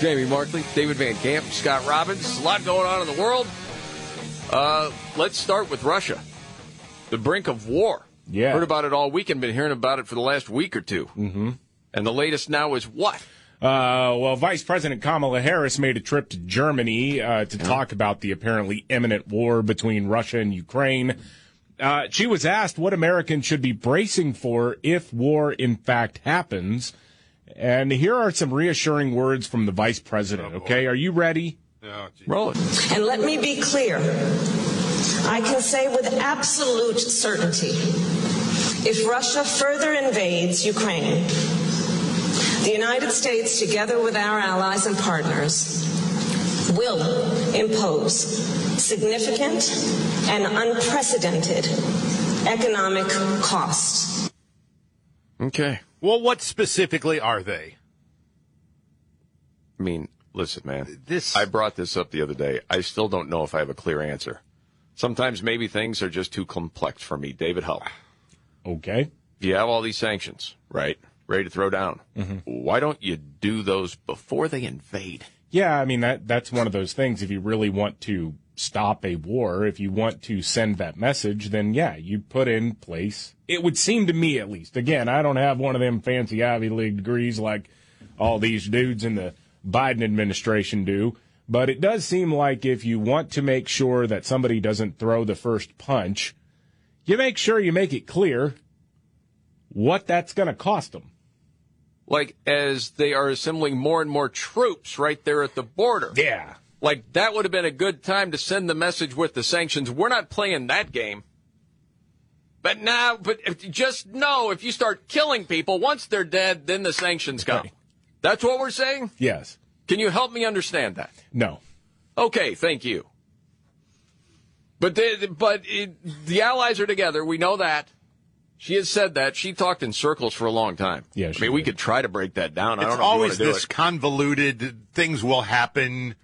Jamie Markley, David Van Camp, Scott Robbins. A lot going on in the world. Uh, let's start with Russia. The brink of war. Yeah. Heard about it all weekend, been hearing about it for the last week or 2 Mm-hmm. And the latest now is what? Uh, well, Vice President Kamala Harris made a trip to Germany uh, to talk about the apparently imminent war between Russia and Ukraine. Uh, she was asked what Americans should be bracing for if war in fact happens. And here are some reassuring words from the vice president. Oh, okay, are you ready? Oh, Roll it. And let me be clear. I can say with absolute certainty if Russia further invades Ukraine, the United States, together with our allies and partners, will impose significant and unprecedented economic costs. Okay. Well, what specifically are they? I mean, listen, man. This- I brought this up the other day. I still don't know if I have a clear answer. Sometimes maybe things are just too complex for me. David, help. Okay. You have all these sanctions, right? Ready to throw down. Mm-hmm. Why don't you do those before they invade? Yeah, I mean that that's one of those things. If you really want to stop a war, if you want to send that message, then yeah, you put in place. It would seem to me, at least. Again, I don't have one of them fancy Ivy League degrees like all these dudes in the Biden administration do, but it does seem like if you want to make sure that somebody doesn't throw the first punch, you make sure you make it clear what that's going to cost them. Like, as they are assembling more and more troops right there at the border. Yeah. Like, that would have been a good time to send the message with the sanctions. We're not playing that game. But now, but if, just know if you start killing people, once they're dead, then the sanctions come. Right. That's what we're saying? Yes. Can you help me understand that? No. Okay, thank you. But they, but it, the allies are together. We know that. She has said that. She talked in circles for a long time. Yeah, I she mean, we could try to break that down. I It's don't know always if you want this to do convoluted. Things will happen.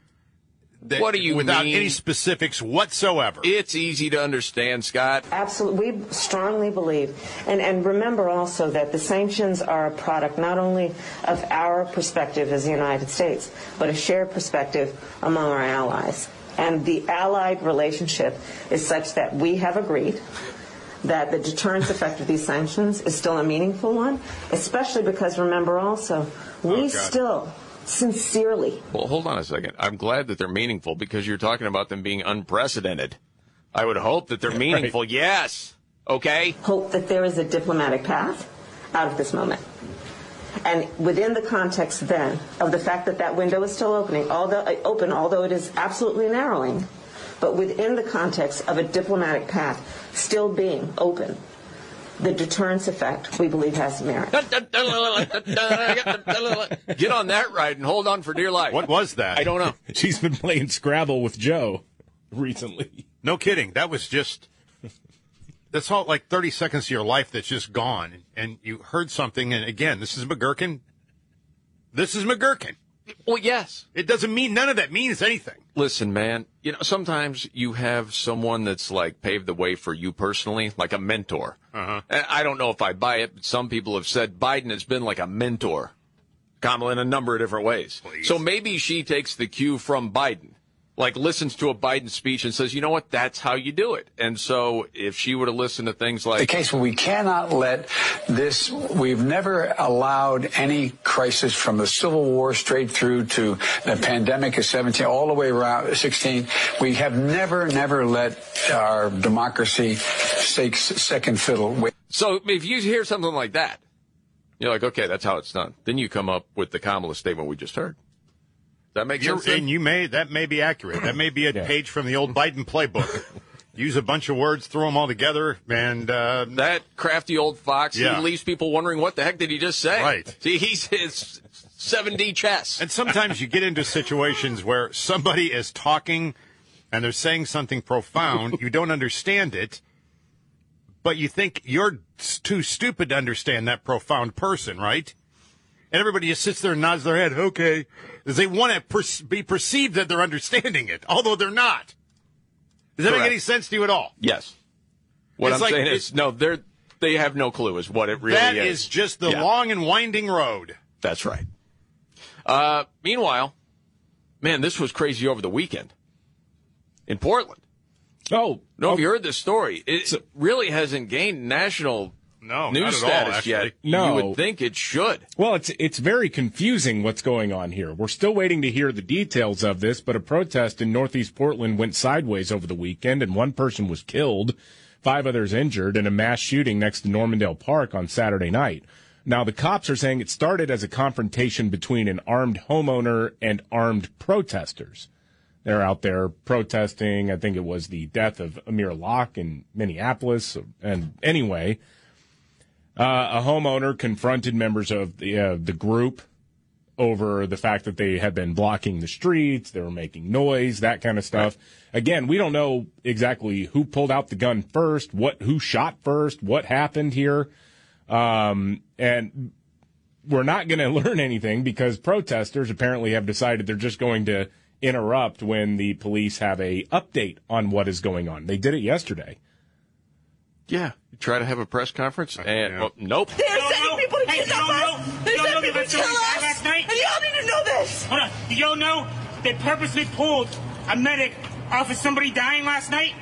That- What do you without mean? any specifics whatsoever? It's easy to understand, Scott. Absolutely. We strongly believe. And, and remember also that the sanctions are a product not only of our perspective as the United States, but a shared perspective among our allies. And the allied relationship is such that we have agreed that the deterrence effect of these sanctions is still a meaningful one, especially because remember also, we Oh, still sincerely Well, hold on a second. I'm glad that they're meaningful because you're talking about them being unprecedented. I would hope that they're meaningful. Yes. Okay. hope that there is a diplomatic path out of this moment. And within the context then of the fact that that window is still opening, although uh, open, although it is absolutely narrowing, but within the context of a diplomatic path still being open, the deterrence effect we believe has merit. Get on that ride and hold on for dear life. what was that? I don't know. She's been playing Scrabble with Joe recently. No kidding. That was just. That's all like 30 seconds of your life that's just gone. And you heard something. And again, this is McGurkin. This is McGurkin. Well, yes. It doesn't mean none of that means anything. Listen, man, you know, sometimes you have someone that's like paved the way for you personally, like a mentor. Uh-huh. I don't know if I buy it, but some people have said Biden has been like a mentor. Kamala in a number of different ways. Please. So maybe she takes the cue from Biden, like listens to a Biden speech and says, you know what, that's how you do it. And so if she were to listen to things like the case where we cannot let this, we've never allowed any crisis from the Civil War straight through to the pandemic of 17, all the way around 16. We have never, never let our democracy take second fiddle. so if you hear something like that, you're like, okay, that's how it's done. Then you come up with the Kamala statement we just heard. That makes sense. and you may that may be accurate. That may be a Yeah. page from the old Biden playbook. Use a bunch of words, throw them all together, and uh, that crafty old fox Yeah. he leaves people wondering what the heck did he just say Right. see he's his 7D chess. And sometimes you get into situations where somebody is talking and they're saying something profound. you don't understand it, but you think you're too stupid to understand that profound person, right? And everybody just sits there and nods their head, okay, as they want to per- be perceived that they're understanding it, although they're not. Does that make any sense to you at all? Yes. What It's I'm like- saying is, no, they're they have no clue is what it really is. That is. is just the Yeah. long and winding road. That's right. Uh, meanwhile, man, this was crazy over the weekend in Portland. Oh, No, have you heard this story? It really hasn't gained national No, news not at all, status actually. yet. No. You would think it should. Well, it's it's very confusing what's going on here. We're still waiting to hear the details of this, but a protest in Northeast Portland went sideways over the weekend, and one person was killed, five others injured, in a mass shooting next to Normandale Park on Saturday night. Now, the cops are saying it started as a confrontation between an armed homeowner and armed protesters. They're out there protesting. I think it was the death of Amir Locke in Minneapolis. And anyway, uh, a homeowner confronted members of the uh, the group over the fact that they had been blocking the streets, they were making noise, that kind of stuff. Again, we don't know exactly who pulled out the gun first, what who shot first, what happened here, um, and we're not going to learn anything because protesters apparently have decided they're just going to interrupt when the police have a update on what is going on. They did it yesterday. Yeah. You try to have a press conference, and yeah. Oh, well, nope. They're don't sending know. people to Hey, kill you us. know? They're sending people to kill us. last night? And y'all need to know this. Hold on. Do y'all know they purposely pulled a medic off of somebody dying last night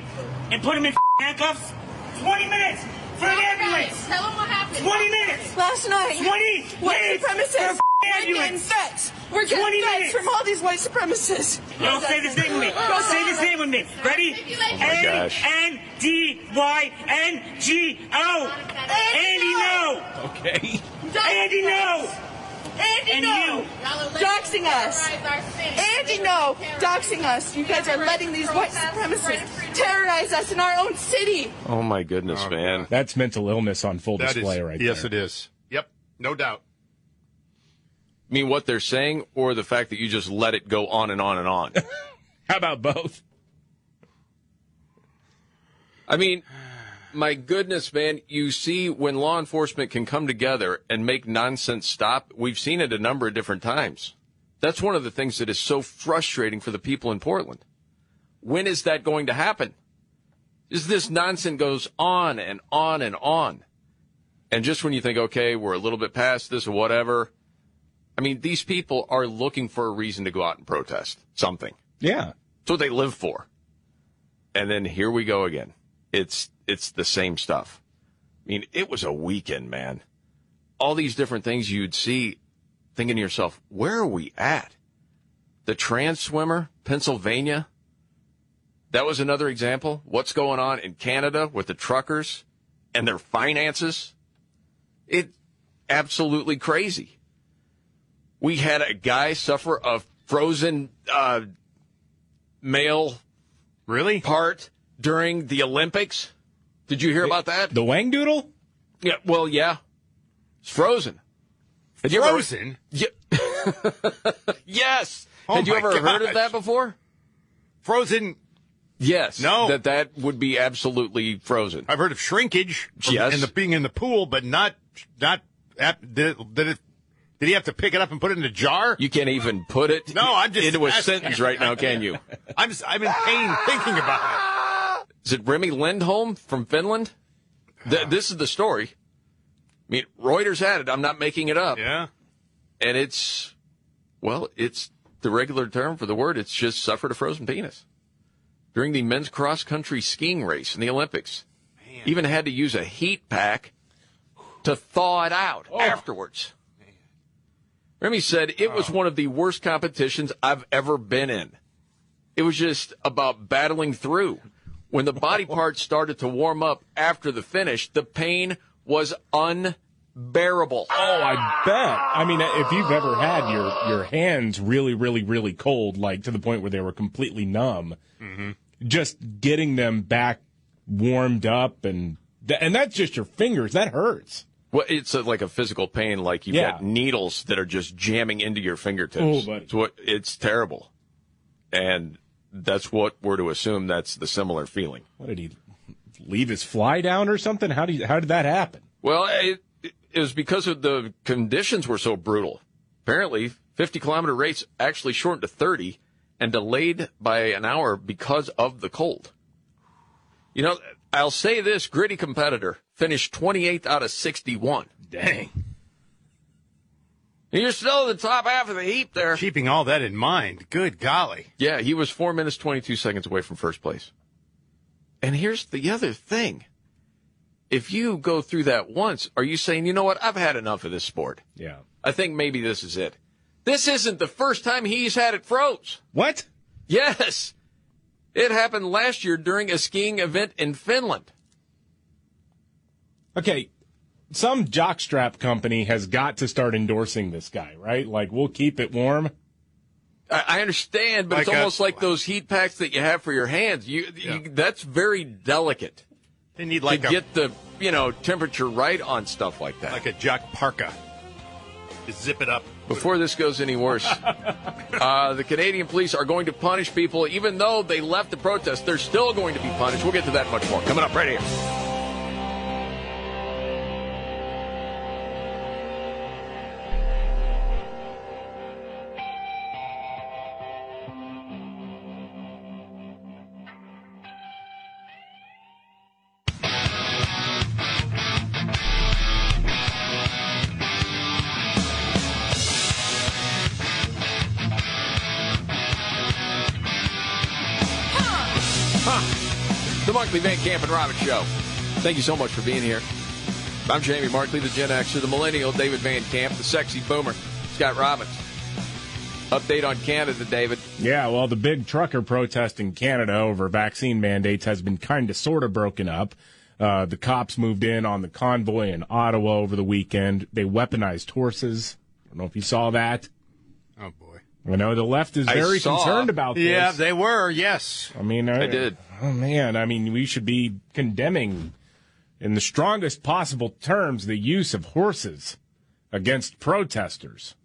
and put him in handcuffs? 20 minutes for an ambulance. Tell them what happened. 20 minutes. Last night. 20 white minutes supremacists. For a We're getting ambulance. threats. We're getting 20 threats minutes. from all these white supremacists. Y'all say this name with me. Y'all say this name with me. Ready? Oh my gosh. N D Y N G O. Andy Ngo. Okay. Andy Ngo. Andy, And no. you. Doxing us. Andy Ngo. Doxing us. You guys are letting these white supremacists terrorize us in our own city. Oh my goodness, oh, man. That's mental illness on full That is, display right there. yes, it is. Yep, no doubt. Mean, what they're saying, or the fact that you just let it go on and on and on. How about both? I mean, my goodness, man, you see when law enforcement can come together and make nonsense stop, we've seen it a number of different times. That's one of the things that is so frustrating for the people in Portland. When is that going to happen? Is this nonsense goes on and on and on. And just when you think, okay, we're a little bit past this or whatever, I mean, these people are looking for a reason to go out and protest something. Yeah. It's what they live for. And then here we go again. It's it's the same stuff. I mean, it was a weekend, man. All these different things you'd see, thinking to yourself, where are we at? The trans swimmer, Pennsylvania. That was another example. What's going on in Canada with the truckers and their finances? It absolutely crazy. We had a guy suffer a frozen uh, male Really? part during the Olympics. Did you hear about that? The Wang Doodle? Yeah, well, yeah. It's frozen. Had you ever- Frozen? Yeah. yes. Oh Had you ever heard of that before? Frozen. Yes. No. That that would be absolutely frozen. I've heard of shrinkage from Yes. in the being in the pool, but not not. that it, did he have to pick it up and put it in a jar? You can't even put it No, I'm just into a asking. sentence right now, can you? I'm just, I'm in pain thinking about it. Is it Remi Lindholm from Finland? Th- this is the story. I mean, Reuters had it. I'm not making it up. Yeah. And it's, well, it's the regular term for the word. It's just suffered a frozen penis. During the men's cross country skiing race in the Olympics, even had to use a heat pack to thaw it out oh. afterwards. Remi said it was oh. one of the worst competitions I've ever been in. It was just about battling through. When the body parts started to warm up after the finish, the pain was unbearable. Oh, I bet. I mean, if you've ever had your, your hands really, really, really cold, like to the point where they were completely numb, mm-hmm. just getting them back warmed up and, and that's just your fingers. That hurts. Well, it's a, like a physical pain, like you've Yeah. got needles that are just jamming into your fingertips. Oh, buddy. It's what it's terrible, and that's what we're to assume. That's the similar feeling. What did he leave his fly down or something? How did how did that happen? Well, it, it was because of the conditions were so brutal. Apparently, 50 kilometer race actually shortened to 30 and delayed by an hour because of the cold. You know, I'll say this gritty competitor finished 28th out of 61. Dang. You're still in the top half of the heap there. Keeping all that in mind, good golly. Yeah, he was 4 minutes 22 seconds away from first place. And here's the other thing. If you go through that once, are you saying, you know what, I've had enough of this sport? Yeah. I think maybe this is it. This isn't the first time he's had it froze. What? Yes. It happened last year during a skiing event in Finland. Okay. Some jockstrap company has got to start endorsing this guy, right? Like we'll keep it warm. I, I understand, but it's Like a- almost like those heat packs that you have for your hands. You, you that's very delicate They need like to a get the you know temperature right on stuff like that. like a jock parka. Just zip it up. Before this goes any worse, uh, the Canadian police are going to punish people, even though they left the protest. They're still going to be punished. We'll get to that much more coming up right here. Van Robbins Show. Thank you so much for being here. I'm Jamie Markley, the Gen Xer, the Millennial David Van Camp, the Sexy Boomer, Scott Robbins. Update on Canada, David. Yeah, well, the big trucker protest in Canada over vaccine mandates has been kind of sort of broken up. Uh, the cops moved in on the convoy in Ottawa over the weekend. They weaponized horses. I don't know if you saw that. Oh boy. I know the left is very concerned about this. Yeah, they were. Yes. I mean, I, I did. Oh man, I mean, we should be condemning, in the strongest possible terms, the use of horses against protesters.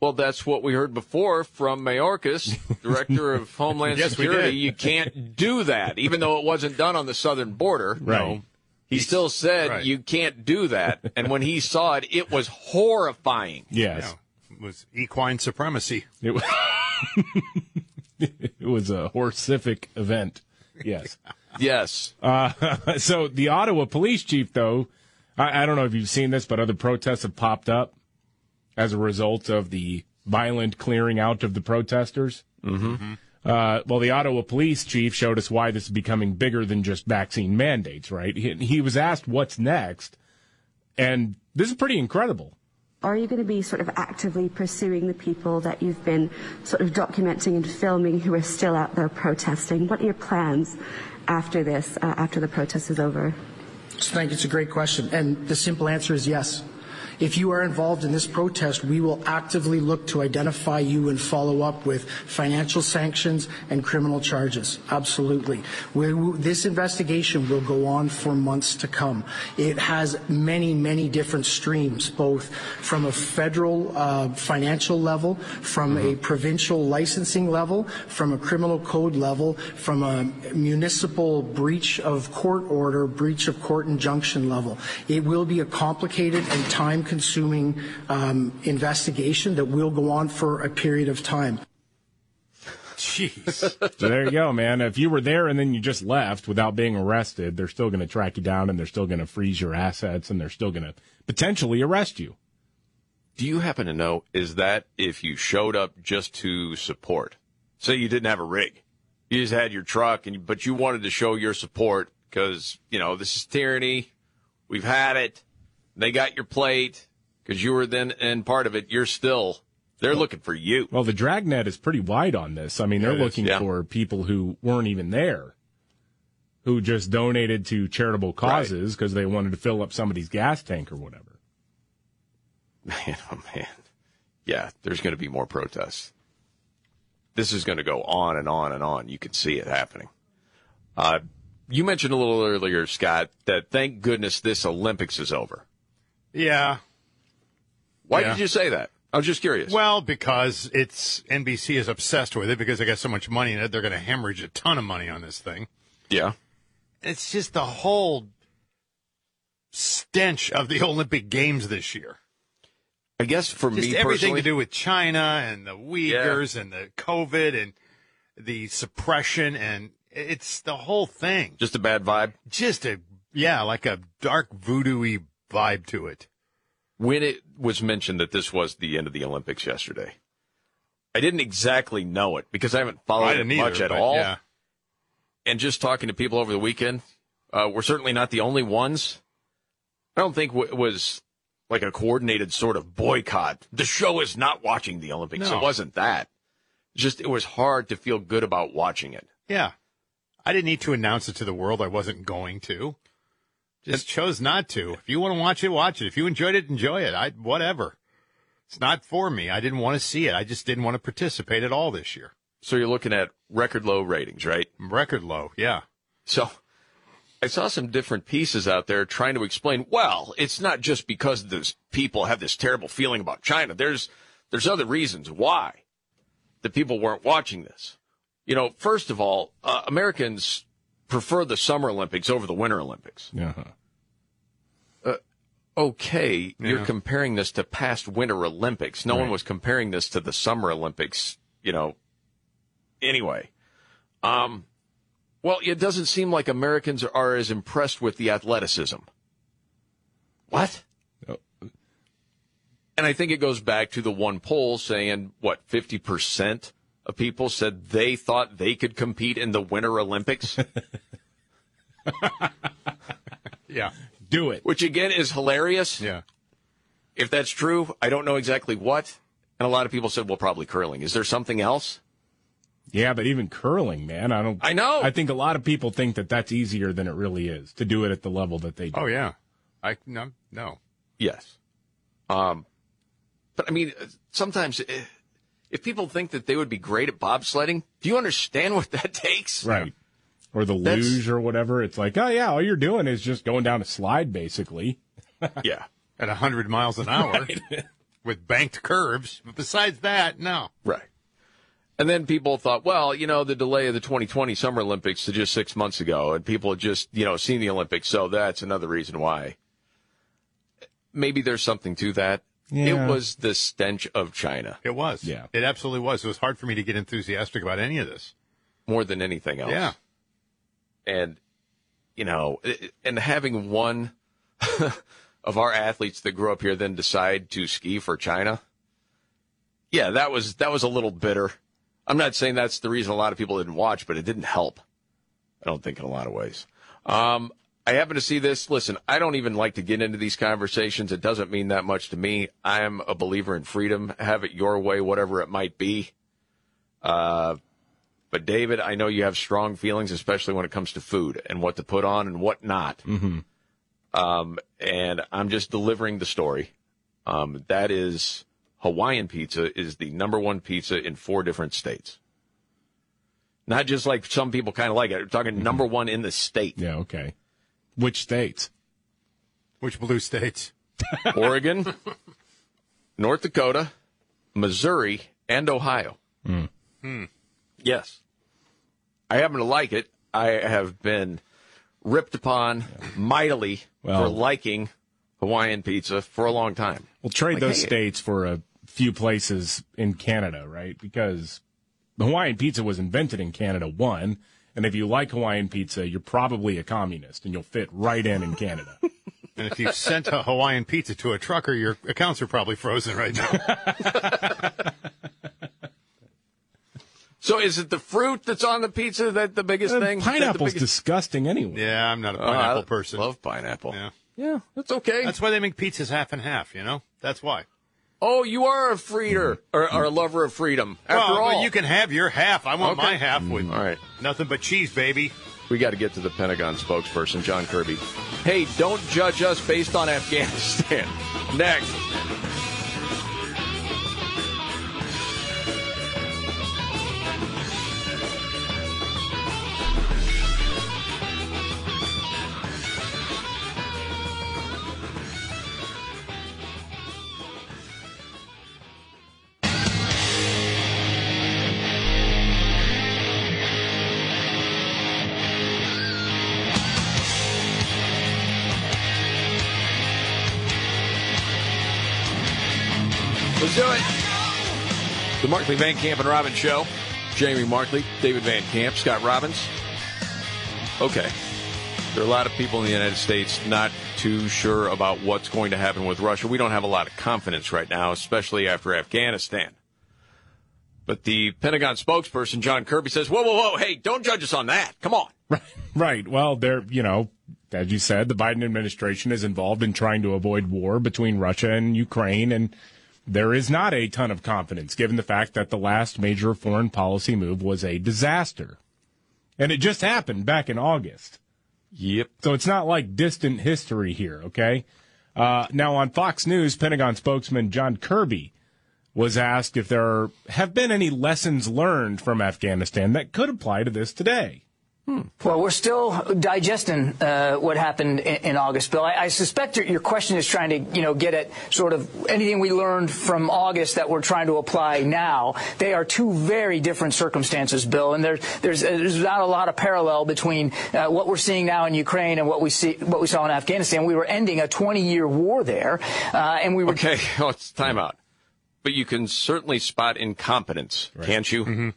Well, that's what we heard before from Mayorkas, Director of Homeland Yes, we Security. did. You can't do that, even though it wasn't done on the southern border. Right. No. He still said Right. you can't do that. And when he saw it, it was horrifying. Yes, It was equine supremacy. it was. it was a horrific event. Yes. Yes. Uh, so the Ottawa police chief, though, I, I don't know if you've seen this, but other protests have popped up as a result of the violent clearing out of the protesters. Mm-hmm. Uh, well, the Ottawa police chief showed us why this is becoming bigger than just vaccine mandates, right? He, he was asked what's next, and this is pretty incredible. Are you going to be sort of actively pursuing the people that you've been sort of documenting and filming who are still out there protesting? What are your plans after this, uh, after the protest is over? Thank you. It's a great question. And the simple answer is yes. If you are involved in this protest, we will actively look to identify you and follow up with financial sanctions and criminal charges. Absolutely. We, this investigation will go on for months to come. It has many, many different streams, both from a federal uh, financial level, from a provincial licensing level, from a criminal code level, from a municipal breach of court order, breach of court injunction level. It will be a complicated and time consuming um, investigation that will go on for a period of time. Jeez. So there you go, man. If you were there and then you just left without being arrested, they're still going to track you down and they're still going to freeze your assets and they're still going to potentially arrest you. Do you happen to know, is that if you showed up just to support? Say you didn't have a rig. You just had your truck, and but you wanted to show your support because, you know, this is tyranny. We've had it. They got your plate because you were then in part of it. You're still, they're looking for you. Well, the dragnet is pretty wide on this. I mean, they're Yeah, it is. looking Yeah. for people who weren't even there, who just donated to charitable causes because they wanted to fill up somebody's gas tank or whatever. Man, oh man. Yeah, there's going to be more protests. This is going to go on and on and on. You can see it happening. Uh, you mentioned a little earlier, Scott, that thank goodness this Olympics is over. Yeah. Why Yeah. did you say that? I was just curious. Well, because it's NBC is obsessed with it because they got so much money in it. They're going to hemorrhage a ton of money on this thing. yeah. It's just the whole stench of the Olympic Games this year. I guess for Just me everything personally, to do with China and the Uyghurs and the COVID and the suppression and it's the whole thing. just a bad vibe. Just a yeah, like a dark voodoo-y vibe to it. when it was mentioned that this was the end of the Olympics yesterday. I didn't exactly know it because I haven't followed I it much either, at all. yeah. And just talking to people over the weekend, uh, we're certainly not the only ones. I don't think it was like a coordinated sort of boycott. The show is not watching the Olympics. No. It wasn't that. Just it was hard to feel good about watching it. Yeah. I didn't need to announce it to the world. I wasn't going to. Just chose not to. If you want to watch it, watch it. If you enjoyed it, enjoy it. I whatever. It's not for me. I didn't want to see it. I just didn't want to participate at all this year. So you're looking at record low ratings, right? Record low. Yeah. So I saw some different pieces out there trying to explain, well, it's not just because those people have this terrible feeling about China. There's there's other reasons why the people weren't watching this. You know, first of all, uh, Americans prefer the Summer Olympics over the Winter Olympics. Uh-huh. Uh, okay, you're comparing this to past Winter Olympics. No one was comparing this to the Summer Olympics, you know. Anyway, um, well, it doesn't seem like Americans are as impressed with the athleticism. What? Oh. And I think it goes back to the one poll saying, what, 50% of people said they thought they could compete in the Winter Olympics, Yeah. Do it. which again is hilarious. Yeah. If that's true, I don't know exactly what. And a lot of people said, well, probably curling. Is there something else? Yeah, but even curling, man, I don't. I know. I think a lot of people think that that's easier than it really is to do it at the level that they do. Oh yeah. I no no. Yes. Um, but I mean, uh, sometimes eh, if people think that they would be great at bobsledding, do you understand what that takes? Right. Or the That's- luge or whatever. It's like, oh yeah, all you're doing is just going down a slide, basically. Yeah. At hundred miles an hour with banked curves. But besides that, no. Right. And then people thought, well, you know, the delay of the 2020 Summer Olympics to just six months ago, and people had just, you know, seen the Olympics, so that's another reason why. Maybe there's something to that. Yeah. It was the stench of China It was. Yeah. It absolutely was. It was hard for me to get enthusiastic about any of this. more than anything else. Yeah. and you know, and having one of our athletes that grew up here then decide to ski for China. Yeah, that was that was a little bitter. I'm not saying that's the reason a lot of people didn't watch, but it didn't help. I don't think in a lot of ways. Um, I happen to see this. Listen, I don't even like to get into these conversations. It doesn't mean that much to me. I am a believer in freedom. Have it your way, whatever it might be. Uh, but David, I know you have strong feelings, especially when it comes to food and what to put on and what not. Mm-hmm. Um, and I'm just delivering the story. Um, that is Hawaiian pizza is the number one pizza in four different states. Not just like some people kind of like it. We're talking number one in the state. Yeah, okay. Which states? Which blue states? Oregon, North Dakota, Missouri, and Ohio. Hmm. Yes. I happen to like it. I have been ripped upon mightily for liking Hawaiian pizza for a long time. We'll trade Like, those hey, states for a few places in Canada, right? Because the Hawaiian pizza was invented in Canada, one. And if you like Hawaiian pizza, you're probably a communist and you'll fit right in in Canada. And if you sent a Hawaiian pizza to a trucker, your accounts are probably frozen right now. So is it the fruit that's on the pizza that the biggest Uh, thing? That the Pineapple's biggest- disgusting anyway. yeah, I'm not a Oh, I pineapple person. Love pineapple. Yeah. Yeah, that's okay. That's why they make pizzas half and half, you know? That's why. Oh, you are a freeder or, or a lover of freedom. After well, all, you can have your half. I want Okay. my half with mm, All right. nothing but cheese, baby. We got to get to the Pentagon spokesperson, John Kirby. Hey, don't judge us based on Afghanistan. Next. Markley Van Camp and Robbins Show. Jamie Markley, David Van Camp, Scott Robbins. Okay. There are a lot of people in the United States not too sure about what's going to happen with Russia. We don't have a lot of confidence right now, especially after Afghanistan. But the Pentagon spokesperson, John Kirby, says, whoa, whoa, whoa, hey, don't judge us on that. Come on. Right. Right. Well, they're, you know, as you said, the Biden administration is involved in trying to avoid war between Russia and Ukraine. And there is not a ton of confidence given the fact that the last major foreign policy move was a disaster. And it just happened back in August. Yep. So it's not like distant history here, okay? Uh, now, on Fox News, Pentagon spokesman John Kirby was asked if there have been any lessons learned from Afghanistan that could apply to this today. Well, we're still digesting uh, what happened in, in August, Bill. I, I suspect your, your question is trying to, you know, get at sort of anything we learned from August that we're trying to apply now. They are two very different circumstances, Bill, and there, there's there's not a lot of parallel between uh, what we're seeing now in Ukraine and what we see what we saw in Afghanistan. We were ending a 20-year war there, uh, and we were Okay, well, it's time out. But you can certainly spot incompetence, can't you? Mm-hmm.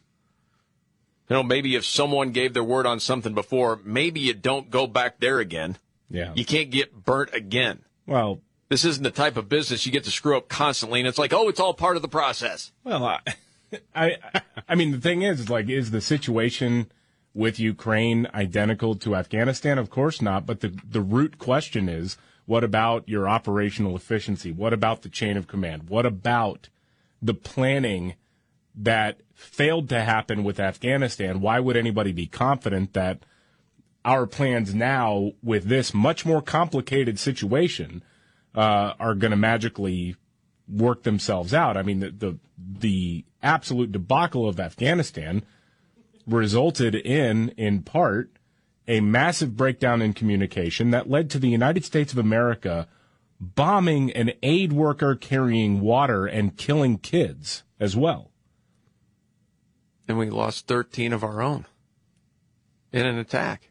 You know, maybe if someone gave their word on something before, maybe you don't go back there again. Yeah. You can't get burnt again. Well, This isn't the type of business you get to screw up constantly, and it's like, oh, it's all part of the process. Well, I, I, I mean, the thing is, like, is the situation with Ukraine identical to Afghanistan? Of course not. But the the root question is, what about your operational efficiency? What about the chain of command? What about the planning that failed to happen with Afghanistan? Why would anybody be confident that our plans now, with this much more complicated situation, uh, are going to magically work themselves out. I mean, the, the the absolute debacle of Afghanistan resulted in, in part, a massive breakdown in communication that led to the United States of America bombing an aid worker carrying water and killing kids as well. And we lost 13 of our own in an attack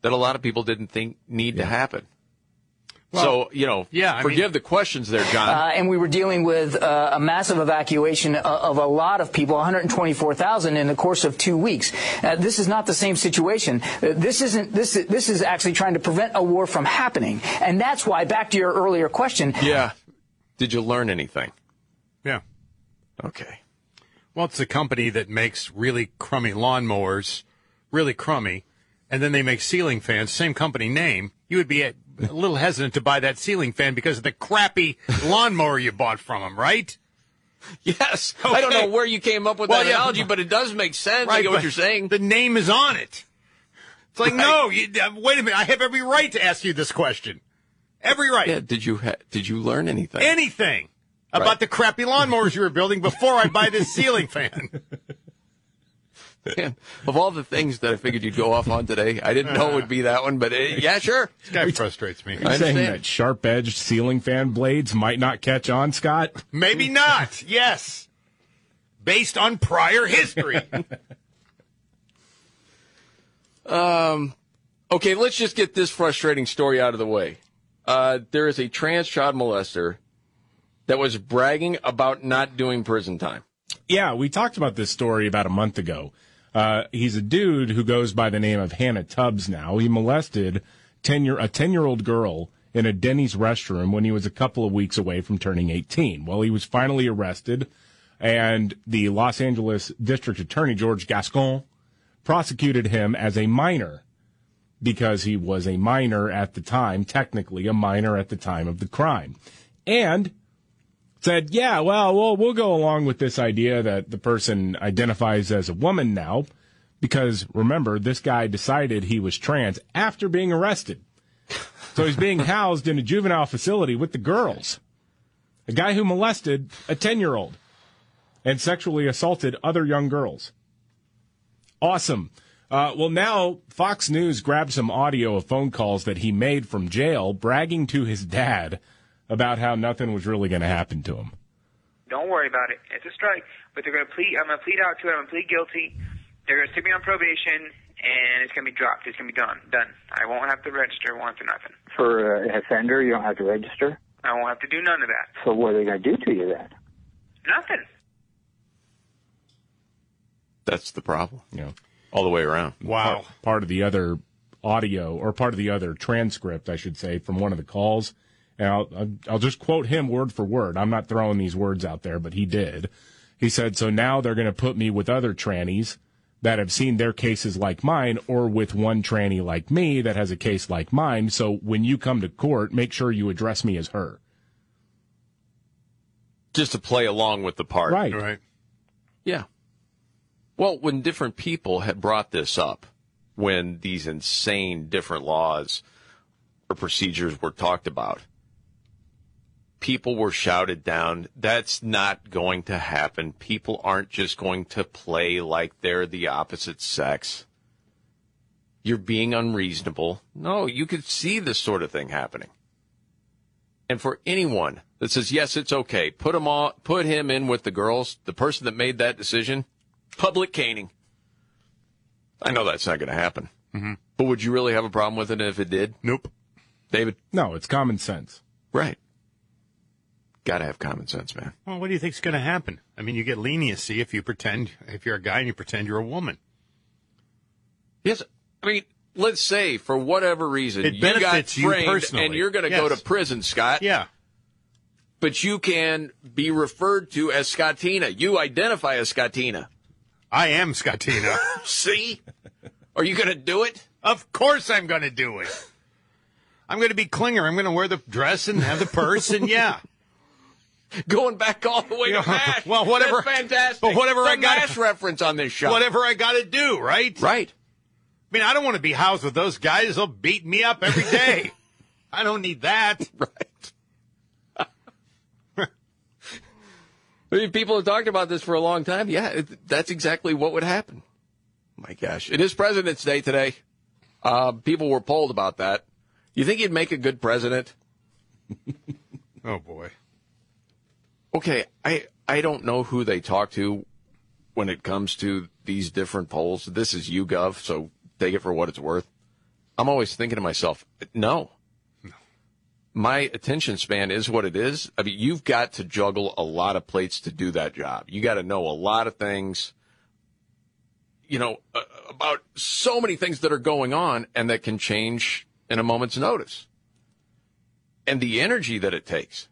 that a lot of people didn't think need to happen. so, you know, yeah, I forgive the questions there, John. Uh, and we were dealing with uh, a massive evacuation of, of a lot of people, 124,000 in the course of two weeks. Uh, this is not the same situation. Uh, this isn't. This this is actually trying to prevent a war from happening, and that's why. Back to your earlier question. yeah. Did you learn anything? Yeah. Okay. Well, it's a company that makes really crummy lawnmowers, really crummy, and then they make ceiling fans. Same company name. You would be a, a little hesitant to buy that ceiling fan because of the crappy lawnmower you bought from them, right? Yes. I don't know where you came up with Well, that yeah, analogy, but it does make sense. I Right, get what you're saying. The name is on it. It's like, Right. no, you, uh, wait a minute. I have every right to ask you this question. Every right. Yeah. Did you ha- did you learn anything? Anything about Right. the crappy lawnmowers you were building before I buy this ceiling fan. Man, of all the things that I figured you'd go off on today, I didn't know it would be that one. But uh, yeah, sure. This guy frustrates me. Are you saying that sharp edged ceiling fan blades might not catch on, Scott? Maybe not. Yes. Based on prior history. Um, okay, let's just get this frustrating story out of the way. Uh, there is a trans child molester that was bragging about not doing prison time. Yeah, we talked about this story about a month ago. Uh, he's a dude who goes by the name of Hannah Tubbs now. He molested 10 year, a 10 year old girl in a Denny's restroom when he was a couple of weeks away from turning 18. Well, he was finally arrested, and the Los Angeles District Attorney, George Gascon, prosecuted him as a minor because he was a minor at the time, technically a minor at the time of the crime. And said, yeah, well, we'll, we'll go along with this idea that the person identifies as a woman now because remember, this guy decided he was trans after being arrested. So he's being housed in a juvenile facility with the girls. A guy who molested a 10 year old and sexually assaulted other young girls. Awesome. Uh, well, now Fox News grabbed some audio of phone calls that he made from jail, bragging to his dad about how nothing was really going to happen to him. Don't worry about it. It's a strike, but they're going to plead. I'm going to plead out to it. I'm going to plead guilty. They're going to stick me on probation, and it's going to be dropped. It's going to be done. Done. I won't have to register. Won't have to nothing. For uh, an offender, you don't have to register. I won't have to do none of that. So what are they going to do to you then? Nothing. That's the problem. Yeah. all the way around. Part, part of the other audio, or part of the other transcript, I should say, from one of the calls. And I'll, I'll, I'll just quote him word for word. I'm not throwing these words out there, but he did. He said, So now they're going to put me with other trannies that have seen their cases like mine, or with one tranny like me that has a case like mine. So when you come to court, make sure you address me as her. Just to play along with the part. Right. Right. Yeah. Well, when different people had brought this up, when these insane different laws or procedures were talked about, people were shouted down. That's not going to happen. People aren't just going to play like they're the opposite sex. You're being unreasonable. No, you could see this sort of thing happening. And for anyone that says, yes, it's okay, put him all, put him in with the girls, the person that made that decision, public caning. I know that's not going to happen. Mm-hmm. But would you really have a problem with it if it did? Nope. David? No, it's common sense. Right. Got to have common sense, man. Well, what do you think's going to happen? I mean, you get leniency if you pretend, if you're a guy and you pretend you're a woman. Yes. I mean, let's say for whatever reason It you got you framed personally. and you're going to go to prison, Scott. Yeah. But you can be referred to as Scottina. You identify as Scottina. I am Scottina. See? Are you going to do it? Of course I'm going to do it. I'm going to be Klinger. I'm going to wear the dress and have the purse, and yeah. Going back all the way Yeah, to MASH. well, whatever- That's fantastic. but whatever I got- MASH reference on this show. Whatever I got to do, right? Right. I mean, I don't want to be housed with those guys. They'll beat me up every day. I don't need that. Right. I mean, people have talked about this for a long time. Yeah, that's exactly what would happen. My gosh. It is President's Day today. Uh, people were polled about that. You think he'd make a good president? Oh boy. Okay, I I don't know who they talk to when it comes to these different polls. This is YouGov, so take it for what it's worth. I'm always thinking to myself, no. My attention span is what it is. I mean, you've got to juggle a lot of plates to do that job. You got to know a lot of things, you know, about so many things that are going on and that can change in a moment's notice. And the energy that it takes.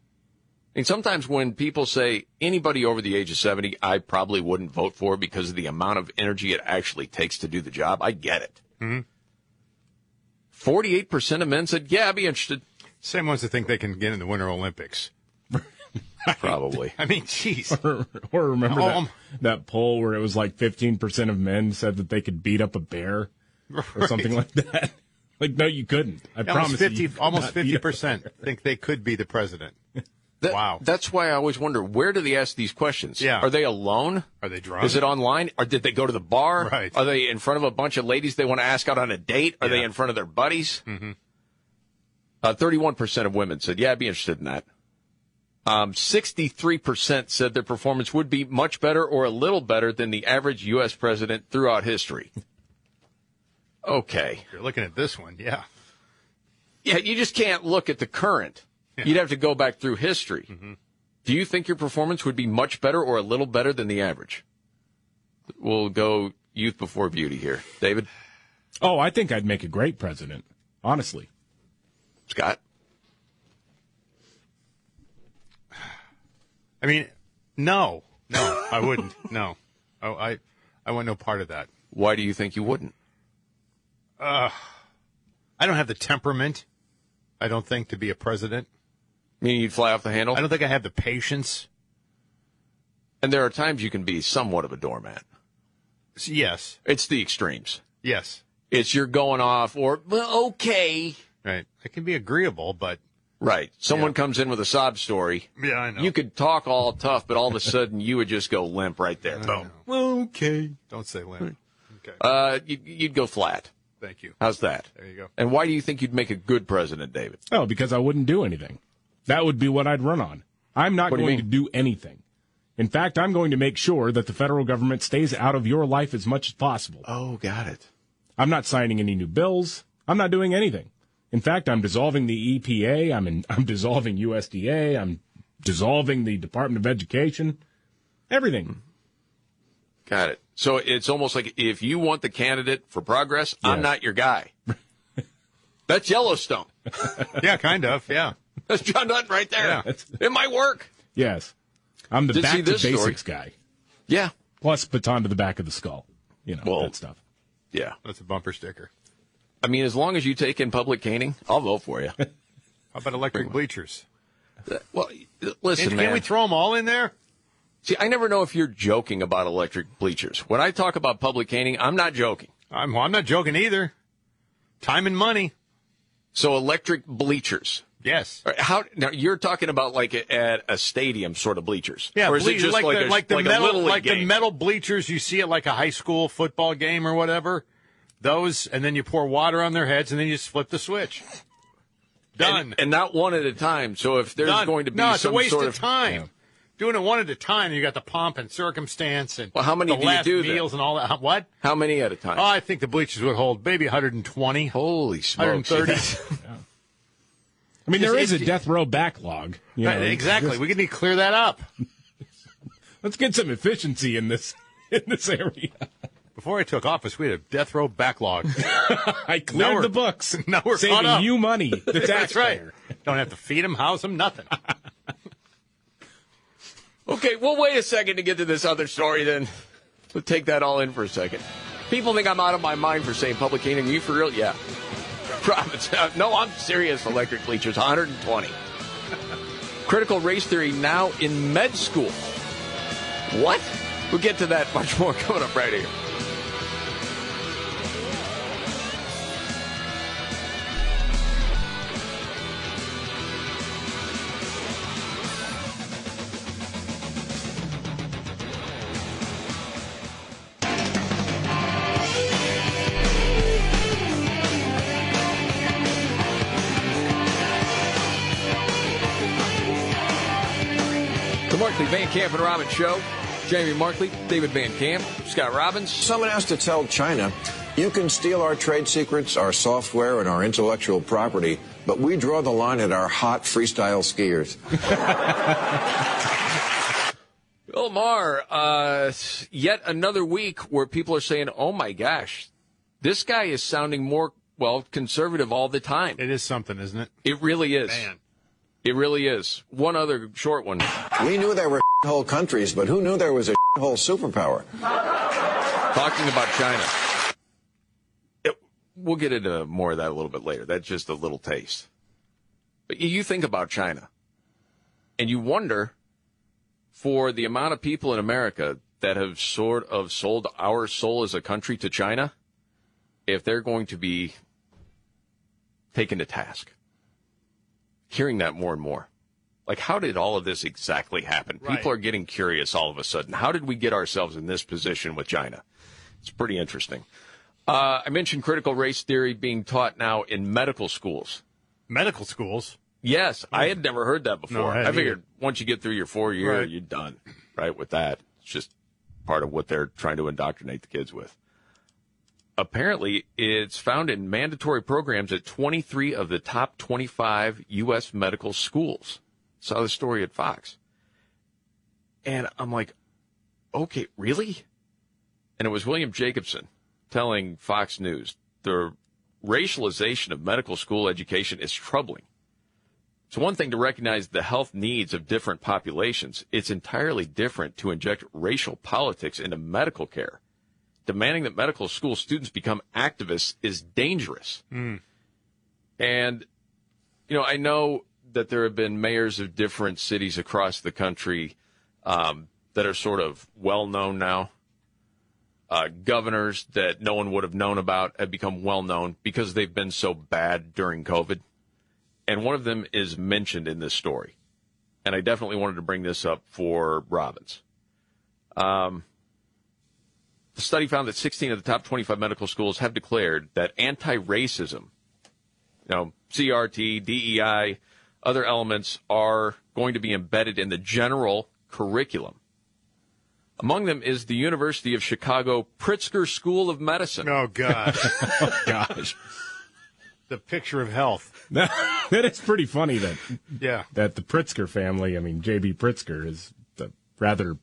I mean, sometimes when people say anybody over the age of 70, I probably wouldn't vote for because of the amount of energy it actually takes to do the job. I get it. Mm-hmm. 48% of men said, yeah, I'd be interested. Same ones that think they can get in the Winter Olympics. Probably. I mean, jeez. or, or remember Oh, that, um, that poll where it was like 15% of men said that they could beat up a bear or something like that. Like, no, you couldn't. I almost promise you, fifty, you almost 50% think they could be the president. That- wow. That's why I always wonder, where do they ask these questions? Yeah. Are they alone? Are they drunk? Is it online? Or did they go to the bar? Right. Are they in front of a bunch of ladies they want to ask out on a date? Are they in front of their buddies? Mhm. Uh, 31% of women said, yeah, I'd be interested in that. Um, 63% said their performance would be much better or a little better than the average U.S. president throughout history. Okay. You're looking at this one, yeah. Yeah, you just can't look at the current. You'd have to go back through history. Do you think your performance would be much better or a little better than the average? We'll go youth before beauty here. David? Oh, I think I'd make a great president, honestly. Scott? I mean, no, no, I wouldn't. No, oh, I, I want no part of that. Why do you think you wouldn't? Uh, I don't have the temperament. I don't think to be a president. Meaning you'd fly off the handle? I don't think I have the patience. And there are times you can be somewhat of a doormat. Yes, It's the extremes. yes, It's you're going off or, well, okay. right. I can be agreeable, but Right. Someone Yeah. comes in with a sob story. yeah, I know. You could talk all tough, but all of a sudden you would just go limp right there. Boom. Okay. don't say limp. Okay, Uh, you'd, you'd go flat. thank you. How's that? There you go. And why do you think you'd make a good president, David? Oh, because I wouldn't do anything. That would be what I'd run on. I'm not What do going to do anything. In fact, I'm going to make sure that the federal government stays out of your life as much as possible. Oh, got it. I'm not signing any new bills. I'm not doing anything. In fact, I'm dissolving the EPA. I'm in, I'm dissolving USDA. I'm dissolving the Department of Education. Everything. Got it. So it's almost like if you want the candidate for progress, I'm not your guy. That's Yellowstone. yeah, kind of. Yeah. That's John Dutton right there. Yeah. It might work. Yes. I'm the Did back to this story. basics guy. Yeah. Plus baton to the back of the skull. You know, Well, that stuff. Yeah. That's a bumper sticker. I mean, as long as you take in public caning, I'll vote for you. How about electric bleachers? Uh, well, listen, And man. Can we throw them all in there? See, I never know if you're joking about electric bleachers. When I talk about public caning, I'm not joking. I'm, I'm not joking either. Time and money. So electric bleachers. Yes. How now? You're talking about like at a stadium sort of bleachers, Yeah, or is ble- it just like, like, the, a, like the like metal, little league like the metal bleachers you see at like a high school football game or whatever? Those, and then you pour water on their heads, and then you just flip the switch. Done. and, and not one at a time. So if there's Done. going to be no, it's some a waste sort of time. Doing it one at a time, you got the pomp and circumstance and Well, how many the do you last do then? meals and all that. What? how many at a time? Oh, I think the bleachers would hold maybe 120. Holy smokes! 130. I mean, there is a death row backlog. you know. Right, exactly. We need to clear that up. Let's get some efficiency in this in this area. Before I took office, we had a death row backlog. I cleared we're- the books. now we're saving up. you money. The That's right. Don't have to feed them, house them, nothing. Okay, we'll wait a second to get to this other story. Then we'll take that all in for a second. People think I'm out of my mind for saying public caning. You for real? Yeah. Promise. Uh, No, I'm serious. Electric bleachers, 120. Critical race theory now in med school. What? We'll get to that much more coming up right here. Markley Van Camp and Robbins Show. Jamie Markley, David Van Camp, Scott Robbins. Someone has to tell China, you can steal our trade secrets, our software, and our intellectual property, but we draw the line at our hot freestyle skiers. Bill Maher, uh, yet another week where people are saying, oh my gosh, this guy is sounding more, well, conservative all the time. It is something, isn't it? It really is. Man. It really is. One other short one. We knew there were whole countries, but who knew there was a whole superpower? Talking about China. It- we'll get into more of that a little bit later. That's just a little taste. But you- you think about China and you wonder for the amount of people in America that have sort of sold our soul as a country to China, if they're going to be taken to task. Hearing that more and more. Like, how did all of this exactly happen? Right. People are getting curious all of a sudden. How did we get ourselves in this position with China? It's pretty interesting. Uh, I mentioned critical race theory being taught now in medical schools. Medical schools. Yes, I had never heard that before. No, I I, figured once you get through your four year, Right. you're done, right? With that, it's just part of what they're trying to indoctrinate the kids with. Apparently, it's found in mandatory programs at 23 of the top 25 U.S. medical schools. Saw the story at Fox. And I'm like, okay, really? And it was William Jacobson telling Fox News the racialization of medical school education is troubling. It's one thing to recognize the health needs of different populations. It's entirely different to inject racial politics into medical care. Demanding that medical school students become activists is dangerous. And, you know, I know that there have been mayors of different cities across the country um, that are sort of well known now. Uh, governors that no one would have known about have become well known because they've been so bad during COVID. And one of them is mentioned in this story. And I definitely wanted to bring this up for Robbins. Um, the study found that 16 of the top 25 medical schools have declared that anti racism, you know, CRT, DEI, other elements are going to be embedded in the general curriculum. Among them is the University of Chicago Pritzker School of Medicine. Oh, God. oh, gosh. the picture of health. that is pretty funny that Yeah. that the Pritzker family, I mean JB Pritzker is a rather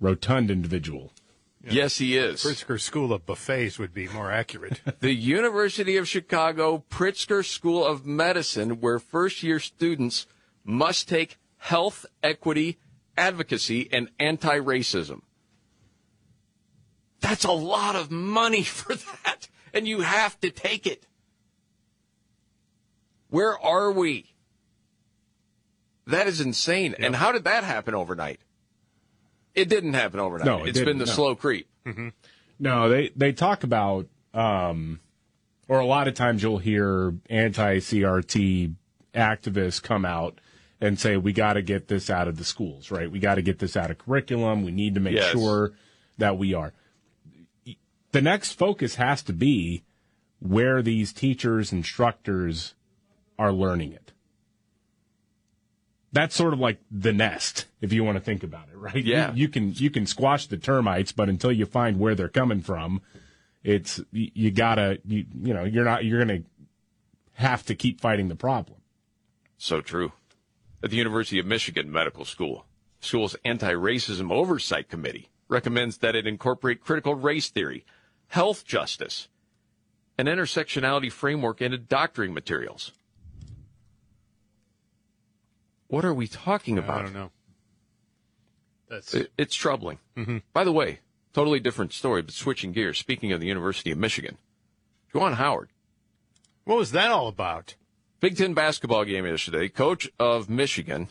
rotund individual. Yes, he is. Pritzker School of Buffets would be more accurate. The University of Chicago Pritzker School of Medicine, where first year students must take health, equity, advocacy, and anti racism. That's a lot of money for that, and you have to take it. Where are we? That is insane. And how did that happen overnight? It didn't happen overnight. No, it it's been the no. slow creep. No, they they talk about, um, or a lot of times you'll hear anti CRT activists come out and say we got to get this out of the schools, right? We got to get this out of curriculum. We need to make Yes. sure that we are. The next focus has to be where these teachers, instructors are learning it. That's sort of like the nest, if you want to think about it, right? Yeah. You, can you can squash the termites, but until you find where they're coming from, it's you, you gotta you, you know you're not you're gonna have to keep fighting the problem. So true. At the University of Michigan Medical School, school's anti-racism oversight committee recommends that it incorporate critical race theory, health justice, and intersectionality framework into doctoring materials. What are we talking about? I don't know. That's It- It's troubling. Mm-hmm. By the way, totally different story, but switching gears. Speaking of the University of Michigan, Juwan Howard. What was that all about? Big Ten basketball game yesterday. Coach of Michigan,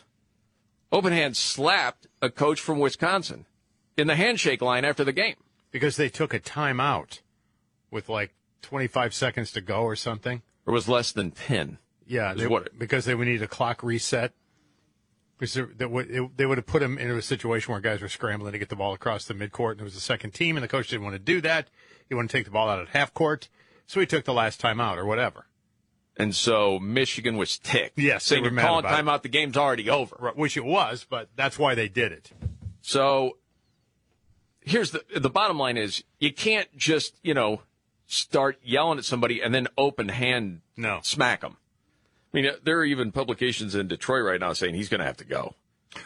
open hand slapped a coach from Wisconsin in the handshake line after the game. because they took a timeout with like 25 seconds to go or something. It was less than 10. Yeah, they, what- because they would need a clock reset. Because they would, it- they would have put him into a situation where guys were scrambling to get the ball across the midcourt, and it was the second team, and the coach didn't want to do that. He wanted to take the ball out at half court, so he took the last time out or whatever. And so Michigan was ticked. Yes, saying they were you're calling about it." timeout, the game's already over. Right, Which it was, but that's why they did it. So here's the the bottom line is you can't just, you know, start yelling at somebody and then open hand No. smack them. I mean, there are even publications in Detroit right now saying he's going to have to go.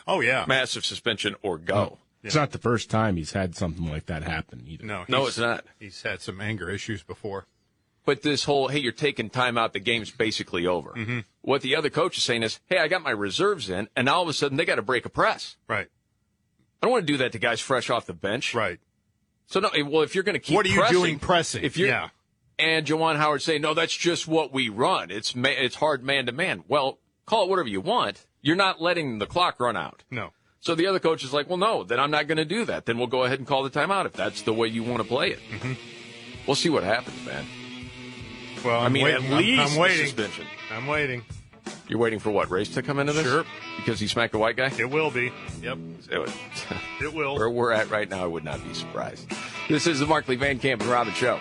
Oh yeah, Massive suspension or go. It's not the first time he's had something like that happen either. no, No, it's not. He's had some anger issues before. But this whole, hey, you're taking time out, the game's basically over. Mm-hmm. What the other coach is saying is, hey, I got my reserves in, and all of a sudden they got to break a press. Right, I don't want to do that to guys fresh off the bench. right. So, no, well, if you're going to keep what are you pressing, doing pressing? If you're, yeah, and Juwan Howard saying, no, that's just what we run. It's ma- it's hard man to man. Well, call it whatever you want. You're not letting the clock run out. no. So the other coach is like, well, no, then I'm not going to do that. Then we'll go ahead and call the timeout if that's the way you want to play it. Mm-hmm. We'll see what happens, man. Well, I'm I mean, waiting. at I'm- least I'm, the waiting. suspension. I'm waiting. You're waiting for what? Race to come into this? Sure. Because he smacked a white guy? It will be. Yep, It it will. Where we're at right now, I would not be surprised. This is the Markley Van Camp and Robbins Show.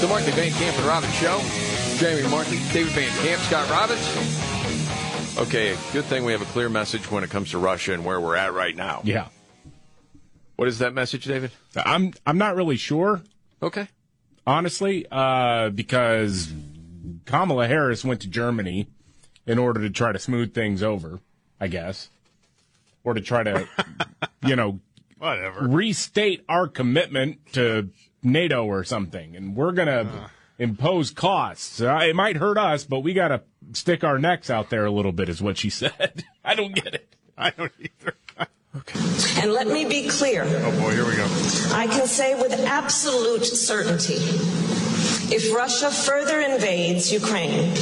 The Markley Van Camp and Robbins Show. Jamie Markley, David Van Camp, Scott Robbins. Okay, good thing we have a clear message when it comes to Russia and where we're at right now. Yeah, What is that message, David? I'm I'm not really sure, Okay. honestly, uh, because Kamala Harris went to Germany in order to try to smooth things over, I guess, or to try to, you know, Whatever. restate our commitment to NATO or something, and we're gonna impose costs. Uh, it might hurt us, but we gotta stick our necks out there a little bit, is what she said. I don't get it. I don't either. Okay. And let me be clear. Oh boy, here we go. I can say with absolute certainty if Russia further invades Ukraine,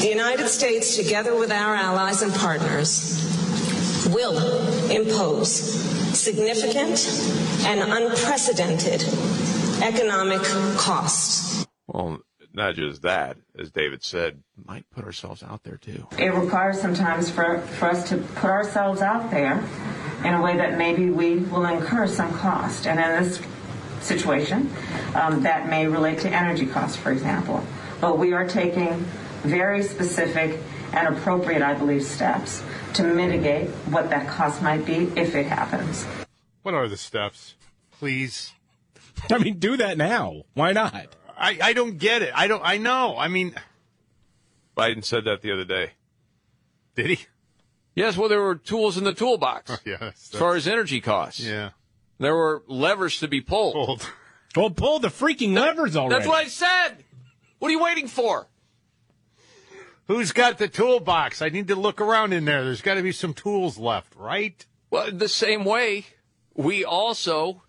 The United States, together with our allies and partners, will impose significant and unprecedented economic costs. Well, not just that, as David said, might put ourselves out there too. It requires sometimes for, for us to put ourselves out there in a way that maybe we will incur some cost. And in this situation, um, that may relate to energy costs, for example. But we are taking very specific and appropriate, I believe, steps to mitigate what that cost might be if it happens. What are the steps? Please. I mean, do that now. Why not? I, I don't get it. I don't. I know. I mean, Biden said that the other day. did he? Yes, well, there were tools in the toolbox Yes. as far as energy costs. Yeah. There were levers to be pulled. Pulled. Well, pull the freaking levers already. That's what I said. What are you waiting for? Who's got the toolbox? I need to look around in there. There's got to be some tools left, right? Well, the same way, we also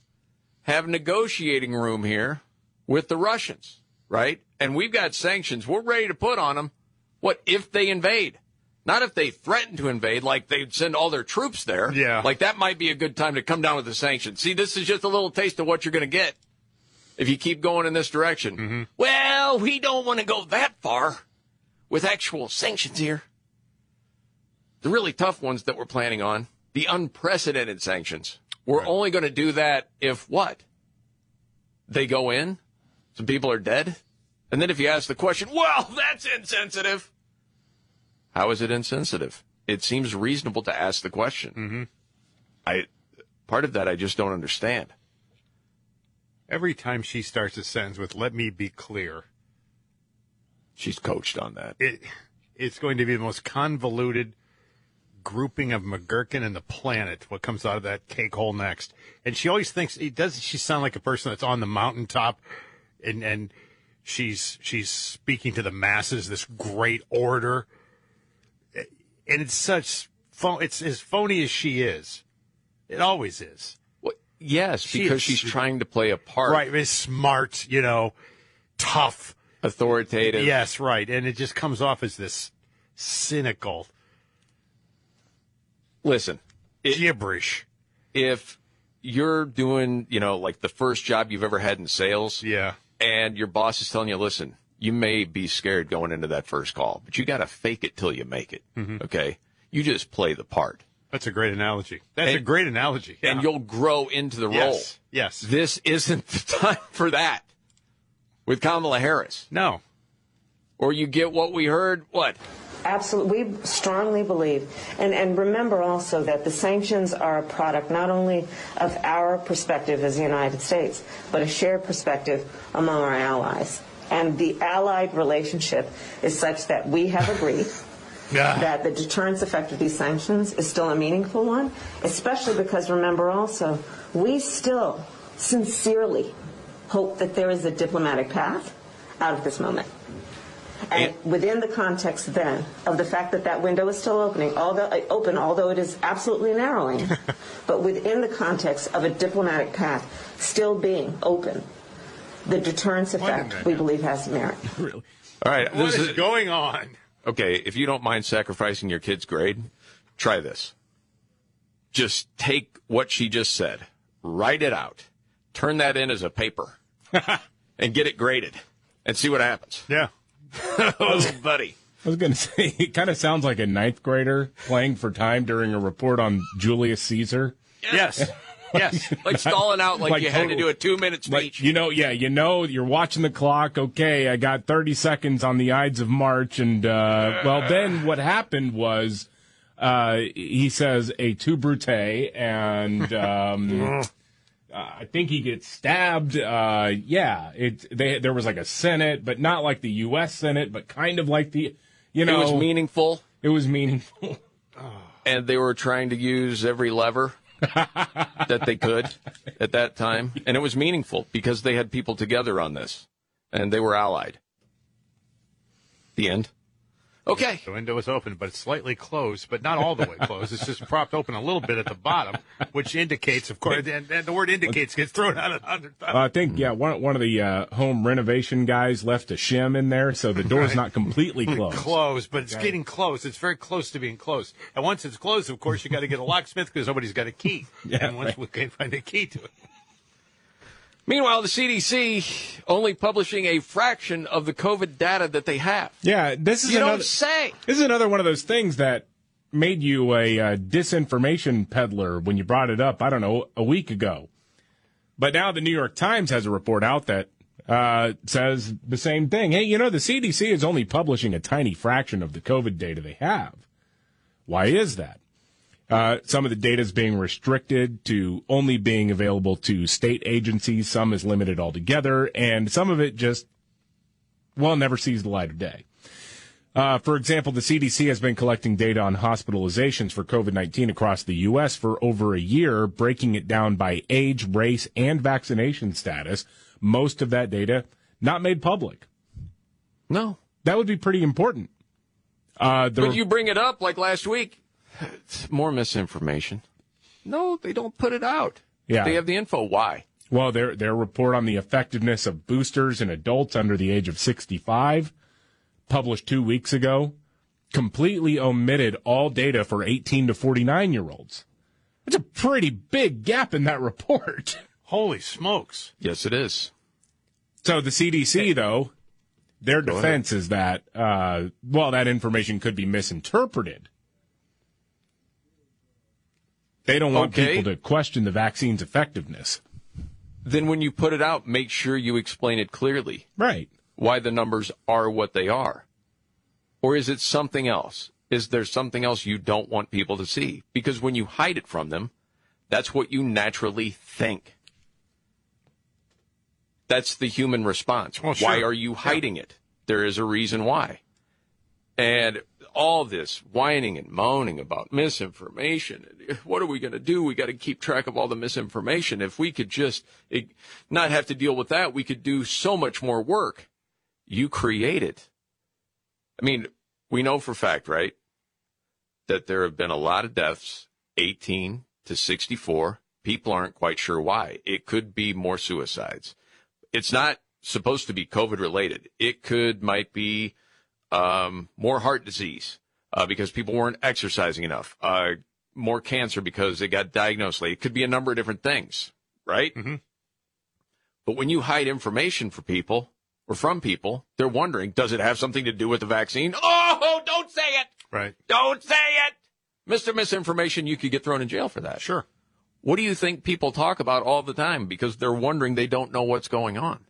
have negotiating room here with the Russians, right? And we've got sanctions we're ready to put on them. What if they invade? Not if they threaten to invade, like they'd send all their troops there. Yeah. Like that might be a good time to come down with the sanctions. See, this is just a little taste of what you're going to get if you keep going in this direction. Mm-hmm. Well, we don't want to go that far with actual sanctions here. The really tough ones that we're planning on, the unprecedented sanctions. We're only going to do that if what? They go in, some people are dead, and then if you ask the question, well, that's insensitive. How is it insensitive? It seems reasonable to ask the question. Mm-hmm. I part of that I just don't understand. Every time she starts a sentence with "Let me be clear," she's coached on that. It it's going to be the most convoluted grouping of McGurkin and the planet. What comes out of that cake hole next? And she always thinks it does. She sound like a person that's on the mountaintop, and and she's she's speaking to the masses. This great order, and it's such phone. It's as phony as she is. It always is. Yes, She because is- she's trying to play a part. Right, is smart, you know, tough, authoritative. Yes, right, and it just comes off as this cynical. Listen, gibberish. If you're doing, you know, like the first job you've ever had in sales, yeah, and your boss is telling you, listen, you may be scared going into that first call, but you got to fake it till you make it. Mhm. Okay, you just play the part. That's a great analogy. That's a great analogy. Yeah. and you'll grow into the role. Yes, yes. This isn't the time for that with Kamala Harris. No. Or you get what we heard, what? Absolutely. We strongly believe, and, and remember also that the sanctions are a product not only of our perspective as the United States, but a shared perspective among our allies. And the allied relationship is such that we have agreed that the deterrence effect of these sanctions is still a meaningful one, especially because remember also, we still sincerely hope that there is a diplomatic path out of this moment. And within the context then of the fact that that window is still opening, although uh, open, although it is absolutely narrowing, but within the context of a diplomatic path still being open, the deterrence effect we believe has merit. really? All right. What this is going on? Okay, if you don't mind sacrificing your kid's grade, try this. Just take what she just said, write it out, turn that in as a paper, and get it graded, and see what happens. Yeah. oh, buddy. I was going to say, it kind of sounds like a ninth grader playing for time during a report on Julius Caesar. Yes. Yes. Like stalling out like, you had to do a two minute speech. Like, you know, yeah, you know, you're watching the clock. Okay, I got 30 seconds on the Ides of March. And, uh, well, then what happened was, uh, he says a tu brute and, um, uh, I think he gets stabbed. Uh, yeah, it, they, there was like a Senate, but not like the U.S. Senate, but kind of like the, you know. it was meaningful. It was meaningful. and they were trying to use every lever that they could at that time. And it was meaningful because they had people together on this and they were allied. The end. Okay. The window is open, but it's slightly closed, but not all the way closed. It's just propped open a little bit at the bottom, which indicates, of course, and, and the word indicates gets thrown out a hundred times. Uh, I think yeah, one one of the uh, home renovation guys left a shim in there, so the door's Right. not completely closed. Closed, but it's Right. getting close. It's very close to being closed. And once it's closed, of course, you got to get a locksmith because nobody's got a key. Yeah, and once we can find a key to it. Meanwhile, the CDC only publishing a fraction of the COVID data that they have. Yeah, this is You another, don't say. This is another one of those things that made you a uh, disinformation peddler when you brought it up. I don't know a week ago, but now the New York Times has a report out that uh, says the same thing. Hey, you know the CDC is only publishing a tiny fraction of the COVID data they have. Why is that? Uh, some of the data is being restricted to only being available to state agencies. Some is limited altogether, and some of it just well never sees the light of day. Uh, for example, the CDC has been collecting data on hospitalizations for COVID 19 across the U.S. for over a year, breaking it down by age, race, and vaccination status. Most of that data not made public. No. That would be pretty important. Uh, the, But you bring it up like last week. It's more misinformation. No, they don't put it out. Yeah. They have the info. Why? Well, their their report on the effectiveness of boosters in adults under the age of 65, published two weeks ago, completely omitted all data for 18 to 49 year olds. It's a pretty big gap in that report. Holy smokes! Yes, it is. So the CDC, though, their Go defense is that uh, well, that information could be misinterpreted. They don't want Okay. people to question the vaccine's effectiveness. Then when you put it out, make sure you explain it clearly. Right. Why the numbers are what they are. Or is it something else? Is there something else you don't want people to see? Because when you hide it from them, that's what you naturally think. That's the human response. Well, sure. Why are you hiding it? There is a reason why. And all this whining and moaning about misinformation. What are we going to do? We got to keep track of all the misinformation. If we could just not have to deal with that, we could do so much more work. You create it. I mean, we know for fact, right, that there have been a lot of deaths, 18 to 64. People aren't quite sure why. It could be more suicides. It's not supposed to be COVID related. It could, might be um, more heart disease uh, because people weren't exercising enough, uh, more cancer because they got diagnosed late. It could be a number of different things, right? Mm-hmm. But when you hide information for people or from people, they're wondering, does it have something to do with the vaccine? Oh, don't say it. Right. Don't say it. Mr. Misinformation, you could get thrown in jail for that. Sure. What do you think people talk about all the time because they're wondering they don't know what's going on?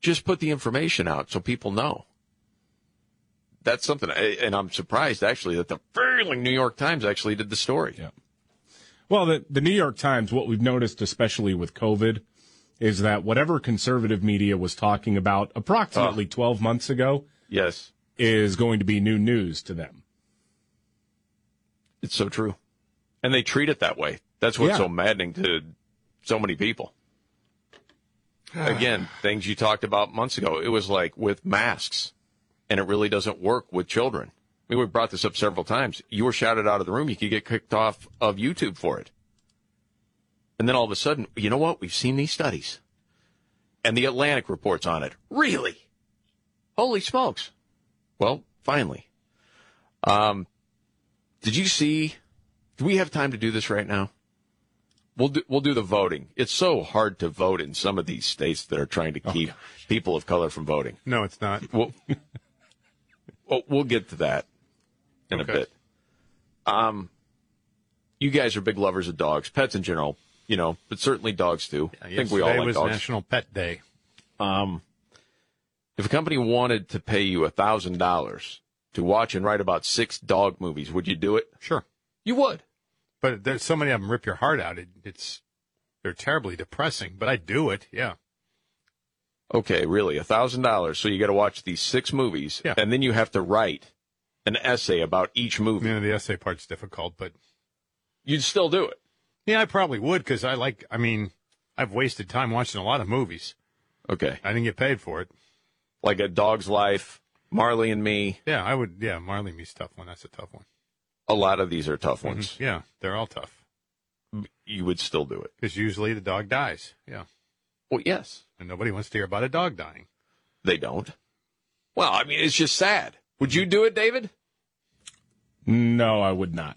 Just put the information out so people know. That's something, and I'm surprised actually that the failing New York Times actually did the story. Yeah. Well, the, the New York Times, what we've noticed, especially with COVID, is that whatever conservative media was talking about approximately 12 months ago Yes, is going to be new news to them. it's so true. And they treat it that way. That's what's Yeah. so maddening to so many people. Again, things you talked about months ago. It was like with masks, and it really doesn't work with children. I mean, we brought this up several times. You were shouted out of the room. You could get kicked off of YouTube for it. And then all of a sudden, you know what? We've seen these studies. And the Atlantic reports on it. Really? Holy smokes. Well, finally. Um, did you see? Do we have time to do this right now? We'll do, we'll do the voting. It's so hard to vote in some of these states that are trying to keep people of color from voting. No, it's not. We'll, we'll, we'll get to that in Okay. a bit. Um, you guys are big lovers of dogs, pets in general, you know, but certainly dogs too. I think we all like was dogs. National Pet Day. Um, if a company wanted to pay you a thousand dollars to watch and write about six dog movies, would you do it? Sure. You would. But there's so many of them rip your heart out. It, it's they're terribly depressing. But I do it. Yeah. Okay, really, a thousand dollars. So you got to watch these six movies, Yeah. and then you have to write an essay about each movie. Yeah, the essay part's difficult, but You'd still do it. yeah, I probably would because I like. I mean, I've wasted time watching a lot of movies. Okay, I didn't get paid for it. like a dog's life. Marley and me. Yeah, I would. Yeah, Marley and me's a tough one. That's a tough one. A lot of these are tough ones. Mhm. Yeah, they're all tough You would still do it. because usually the dog dies. Yeah, Well, yes, and nobody wants to hear about a dog dying. they don't. Well, I mean, it's just sad. Would you do it, David? No, I would not.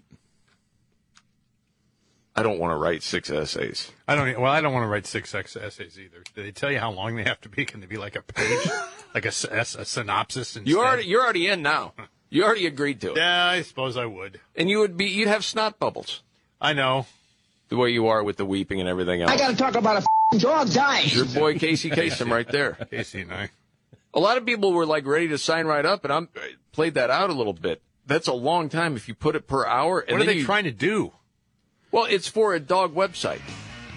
I don't want to write six essays. I don't. Well, I don't want to write six essays either. Do they tell you how long they have to be? Can they be like a page, like a synopsis? Instead? You already, you're already in now. You already agreed to it, Yeah, I suppose I would. and you would be, you'd have snot bubbles I know. the way you are with the weeping and everything else. I got to talk about a f***ing dog dying. Your boy Casey Kasem right there. Casey and I. A lot of people were like ready to sign right up, and I'm I played that out a little bit. That's a long time if you put it per hour. And What are they you- trying to do? Well, it's for a dog website.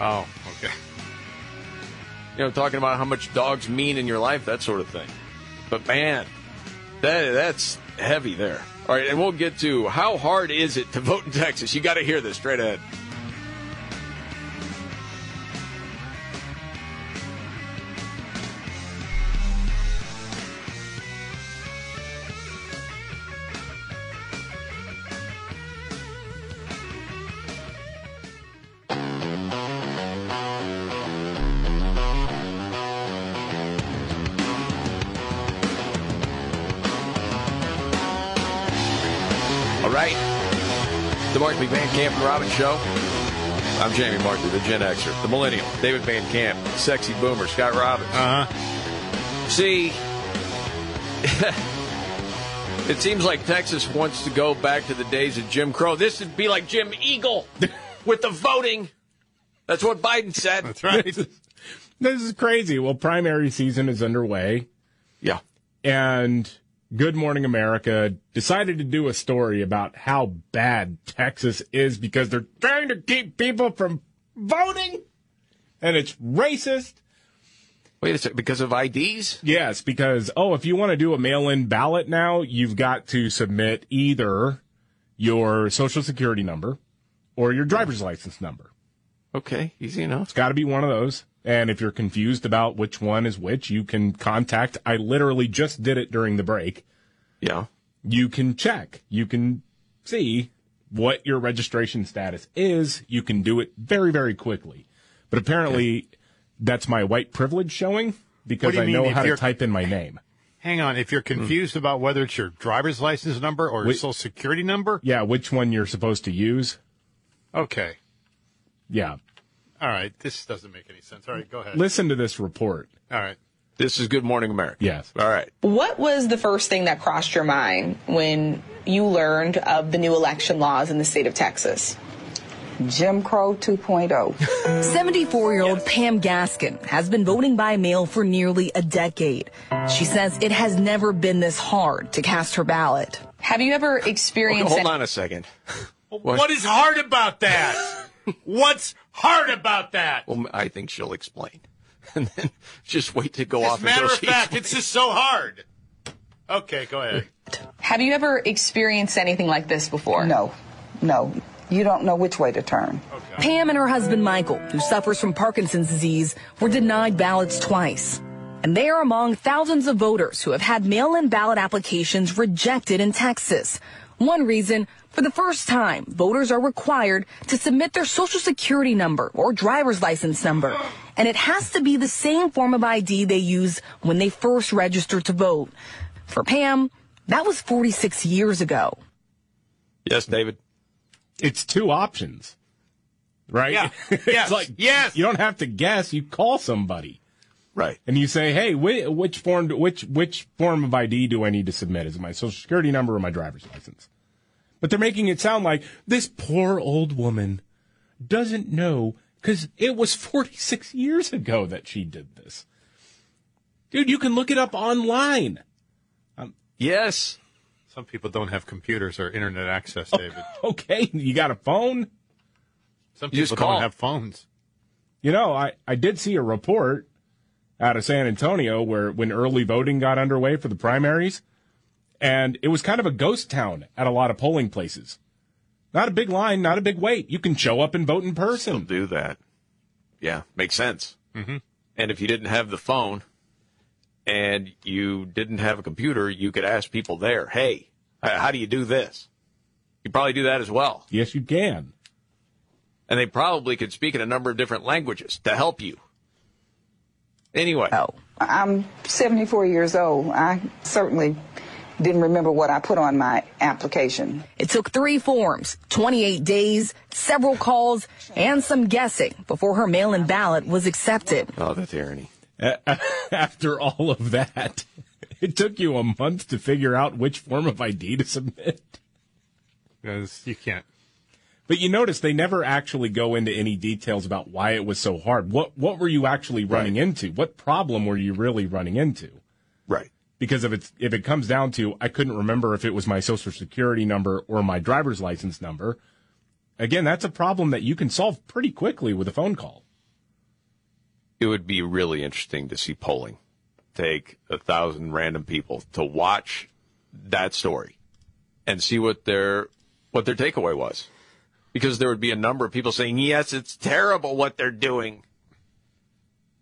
Oh, okay. You know, talking about how much dogs mean in your life, that sort of thing. But man, that that's heavy there. All right, and we'll get to how hard is it to vote in Texas. You got to hear this straight ahead. Robbins Show. I'm Jamie Markley, the Gen Xer, the Millennial, David Van Camp, Sexy Boomer, Scott Robbins. Uh huh. See, it seems like Texas wants to go back to the days of Jim Crow. This would be like Jim Eagle with the voting. That's what Biden said. That's right. This is crazy. Well, primary season is underway. Yeah. And Good Morning America decided to do a story about how bad Texas is because they're trying to keep people from voting. And it's racist. Wait a second, because of IDs? Yes, because, oh, if you want to do a mail in ballot now, you've got to submit either your social security number or your driver's license number. Okay, easy enough. It's got to be one of those. And if you're confused about which one is which, you can contact. I literally just did it during the break. Yeah. You can check. You can see what your registration status is. You can do it very, very quickly. But apparently, that's my white privilege showing because I mean know how to type in my name. Hang on. If you're confused about whether it's your driver's license number or your Wait. social security number, Yeah, which one you're supposed to use. okay. Yeah. All right. This doesn't make any sense. All right, go ahead. Listen to this report. All right. This is Good Morning America. Yes. All right. What was the first thing that crossed your mind when you learned of the new election laws in the state of Texas? Jim Crow oh. 2.0. 74 year old Pam Gaskin has been voting by mail for nearly a decade. She says it has never been this hard to cast her ballot. Have you ever Okay, experienced hold any- on a second. what is hard about that? What's hard about that? Well, I think she'll explain. And then just wait to go As off a matter until of she fact, it's just so hard. Okay, go ahead. Have you ever experienced anything like this before? No, no. You don't know which way to turn. Pam and her husband Michael, who suffers from Parkinson's disease, were denied ballots twice. And they are among thousands of voters who have had mail in ballot applications rejected in Texas. One reason, for the first time, voters are required to submit their social security number or driver's license number. And it has to be the same form of ID they used when they first registered to vote. For Pam, that was 46 years ago. Yes, David. It's two options, right? Yeah. it's Yes. like Yes. You don't have to guess. You call somebody, right? And you say, "Hey, which, which form? Which which form of ID do I need to submit? Is it my social security number or my driver's license?" But they're making it sound like this poor old woman doesn't know because it was 46 years ago that she did this. Dude, you can look it up online. Um, yes. Some people don't have computers or internet access, David. Okay, you got a phone? Some people don't have phones. You know, I, I did see a report out of San Antonio where when early voting got underway for the primaries, and it was kind of a ghost town at a lot of polling places. Not a big line, not a big wait. You can show up and vote in person. do that. Yeah, makes sense. Mm-hmm. And if you didn't have the phone, and you didn't have a computer, you could ask people there, hey, how do you do this? You probably do that as well. Yes, you can. And they probably could speak in a number of different languages to help you. Anyway. Oh, I'm 74 years old. I certainly didn't remember what I put on my application. It took three forms, 28 days, several calls, and some guessing before her mail-in ballot was accepted. Oh, that's irony. After all of that, it took you a month to figure out which form of ID to submit. Because you can't. But you notice they never actually go into any details about why it was so hard. What what were you actually running into? What problem were you really running into? Because if it's if it comes down to I couldn't remember if it was my social security number or my driver's license number, again, that's a problem that you can solve pretty quickly with a phone call. It would be really interesting to see polling. Take a thousand random people to watch that story and see what their what their takeaway was. Because there would be a number of people saying, Yes, it's terrible what they're doing.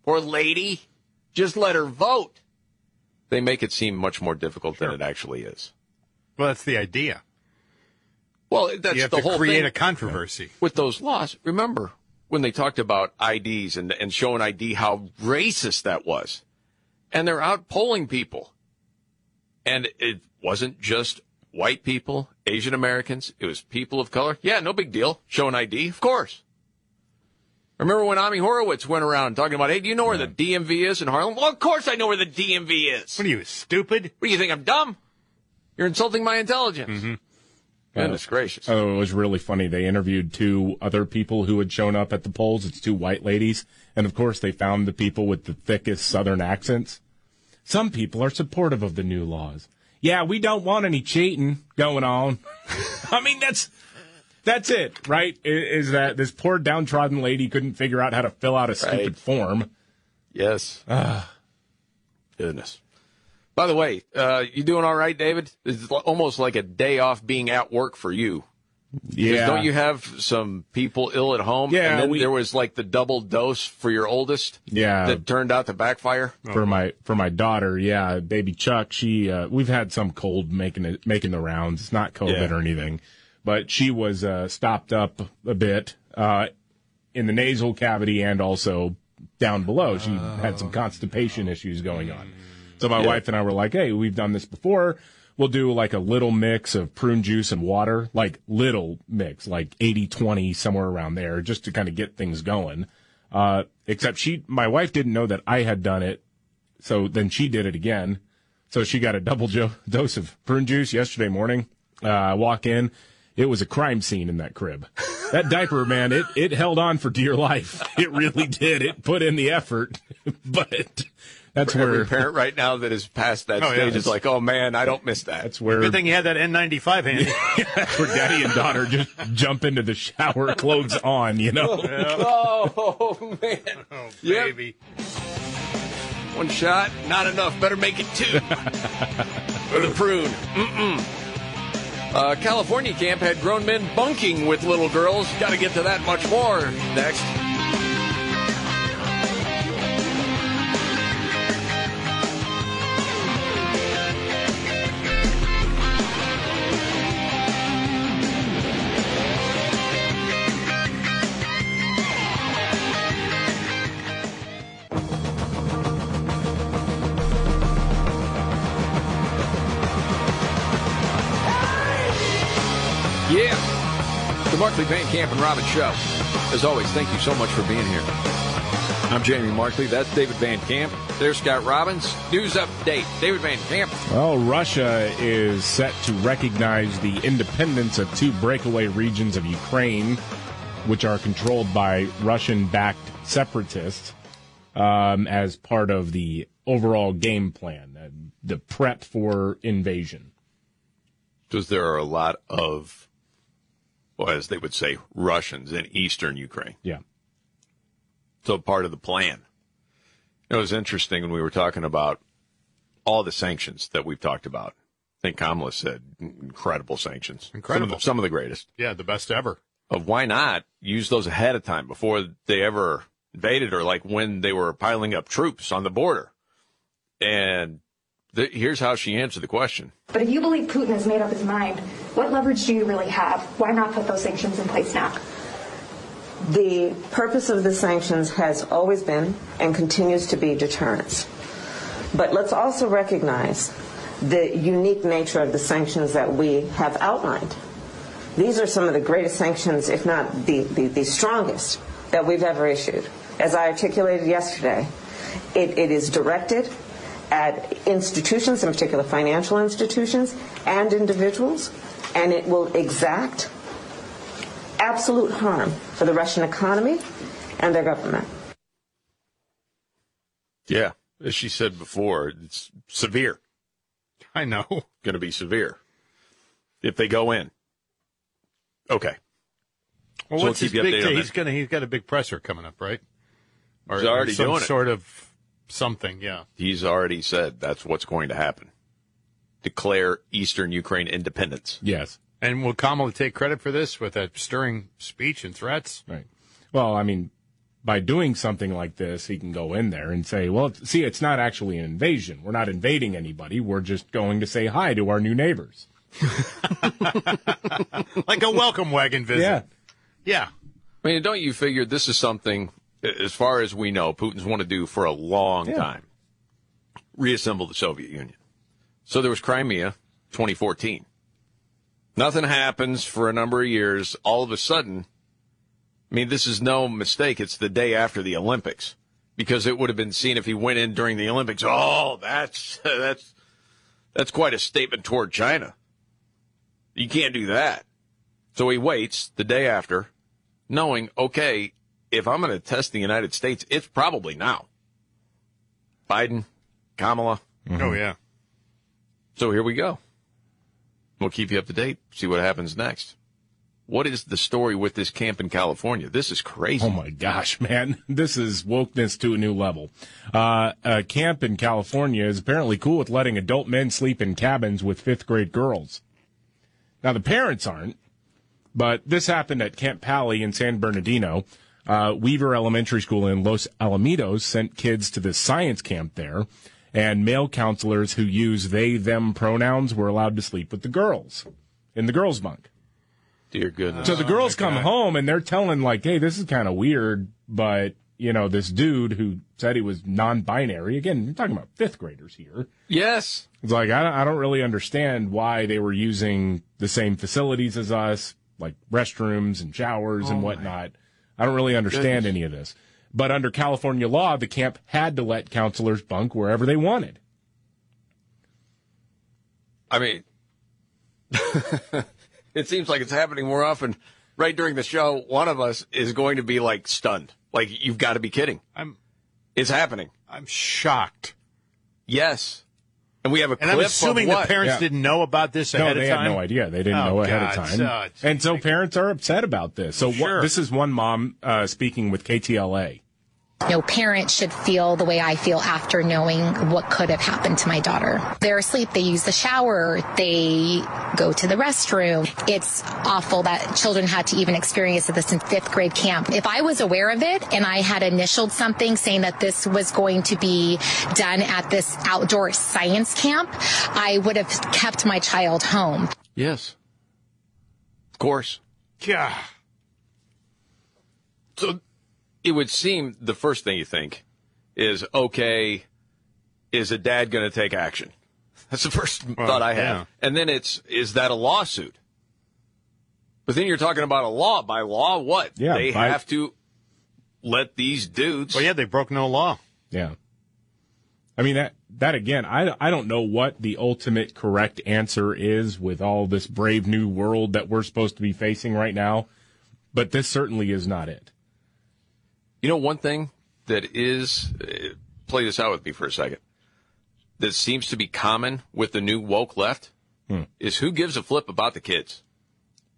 Poor lady. Just let her vote. They make it seem much more difficult than it actually is. Well, that's the idea. Well, that's you have the to whole create thing. a controversy. with those laws. Remember when they talked about IDs and, and showing ID, how racist that was. And they're out polling people. And it wasn't just white people, Asian Americans. It was people of color. Yeah, no big deal. Showing ID, of course. Remember when Ami Horowitz went around talking about, hey, do you know where the DMV is in Harlem? Well, of course I know where the DMV is. What are you, stupid? What do you think? I'm dumb? You're insulting my intelligence. Mm-hmm. Goodness uh, gracious. Oh, it was really funny. They interviewed two other people who had shown up at the polls. It's two white ladies. And of course, they found the people with the thickest southern accents. Some people are supportive of the new laws. Yeah, we don't want any cheating going on. I mean, that's, that's it, right? Is that this poor downtrodden lady couldn't figure out how to fill out a stupid Right. form. Yes. Goodness. By the way, uh, you doing all right, David? It's almost like a day off being at work for you. Yeah. Don't you have some people ill at home? Yeah, And then we- there was like the double dose for your oldest. Yeah. That turned out to backfire. for my for my daughter. Yeah, baby Chuck. She uh, we've had some cold making it making the rounds. It's not COVID Yeah. or anything, but she was uh, stopped up a bit uh, in the nasal cavity and also down below. She had some constipation issues going on. So my Yeah. wife and I were like, "Hey, we've done this before." We'll do like a little mix of prune juice and water, like little mix, like 80 20, somewhere around there, just to kind of get things going. Uh, except she, my wife didn't know that I had done it. So then she did it again. So she got a double jo- dose of prune juice yesterday morning. Uh, I walk in. It was a crime scene in that crib. That diaper, man, it, it held on for dear life. It really did. It put in the effort, but that's For where every parent right now that is past that Oh, yeah, stage is like, oh man, I don't miss that. that's where Good thing you had that N95 handy. that's where daddy and daughter just jump into the shower, clothes on, you know. Oh man. oh, Yep. baby. One shot, not enough. Better make it two. For the prune. Mm-mm. Uh, California camp had grown men bunking with little girls. Got to get to that much more next. Markley Van Camp and Robbins Show. As always, thank you so much for being here. I'm Jamie Markley. That's David Van Camp. There's Scott Robbins. News update. David Van Camp. Well, Russia is set to recognize the independence of two breakaway regions of Ukraine, which are controlled by Russian backed separatists, um, as part of the overall game plan, uh, the prep for invasion. Because there are a lot of, well, as they would say, Russians in eastern Ukraine. Yeah. So part of the plan. It was interesting when we were talking about all the sanctions that we've talked about. I think Kamala said incredible sanctions. Incredible. Some of the, some of the greatest. Yeah, the best ever. Of why not use those ahead of time before they ever invaded or like when they were piling up troops on the border. And th- here's how she answered the question. But if you believe Putin has made up his mind, what leverage do you really have? Why not put those sanctions in place now? The purpose of the sanctions has always been and continues to be deterrence. But let's also recognize the unique nature of the sanctions that we have outlined. These are some of the greatest sanctions, if not the, the, the strongest, that we've ever issued. As I articulated yesterday, it, it is directed at institutions, in particular financial institutions, and individuals, and it will exact absolute harm for the Russian economy and their government. Yeah, as she said before, it's severe. I know. Going to be severe if they go in. Okay. Well, So what's we'll his big? updated on He's gonna. He's got a big presser coming up, right? Or, He's already or some doing it. sort of something. Yeah. He's already said that's what's going to happen. Declare Eastern Ukraine independence. Yes. And will Kamala take credit for this with that stirring speech and threats? Right. Well, I mean, by doing something like this, he can go in there and say, well, see, it's not actually an invasion. We're not invading anybody. We're just going to say hi to our new neighbors. like a welcome wagon visit. Yeah. Yeah. I mean, don't you figure this is something, as far as we know, Putin's wanted to do for a long Yeah. time? Reassemble the Soviet Union. So there was Crimea, 2014. Nothing happens for a number of years. All of a sudden, I mean, this is no mistake. It's the day after the Olympics because it would have been seen if he went in during the Olympics. Oh, that's that's that's quite a statement toward China. You can't do that. So he waits the day after, knowing, okay, if I'm going to test the United States, it's probably now. Biden, Kamala. Oh yeah. So here we go. We'll keep you up to date, see what happens next. What is the story with this camp in California? This is crazy. Oh my gosh, man. This is wokeness to a new level. Uh, a camp in California is apparently cool with letting adult men sleep in cabins with fifth grade girls. Now, the parents aren't, but this happened at Camp Pali in San Bernardino. Uh, Weaver Elementary School in Los Alamitos sent kids to this science camp there, and male counselors who use they, them pronouns were allowed to sleep with the girls in the girls' bunk. Dear goodness. So the girls come home and they're telling like, "Hey, this is kind of weird," but you know, this dude who said he was non-binary. Again, you're talking about fifth graders here. Yes. It's like I don't, I don't really understand why they were using the same facilities as us, like restrooms and showers and whatnot. I don't really understand Goodness. any of this. But under California law, the camp had to let counselors bunk wherever they wanted. I mean, it seems like it's happening more often. Right during the show, one of us is going to be like stunned. Like, you've got to be kidding. I'm It's happening. I'm shocked. Yes. And we have a And clip I'm assuming of the parents Yeah. didn't know about this No, ahead they of time. had no idea. They didn't Oh, know ahead God. of time. So it's- and so parents are upset about this. So what, this is one mom uh, speaking with KTLA. No parent should feel the way I feel after knowing what could have happened to my daughter. They're asleep, they use the shower, they go to the restroom. It's awful that children had to even experience this in fifth grade camp. If I was aware of it and I had initialed something saying that this was going to be done at this outdoor science camp, I would have kept my child home. Yes. Of course. Yeah. So it would seem the first thing you think is, okay, is a dad going to take action? That's the first Well, thought I have. yeah. And then it's, is that a lawsuit? But then you're talking about a law. By law, what? Yeah, They by- have to let these dudes. Well, yeah, they broke no law. Yeah. I mean that that again, I I don't know what the ultimate correct answer is with all this brave new world that we're supposed to be facing right now, but this certainly is not it. You know, one thing that is, uh, play this out with me for a second, that seems to be common with the new woke left Hmm. is who gives a flip about the kids?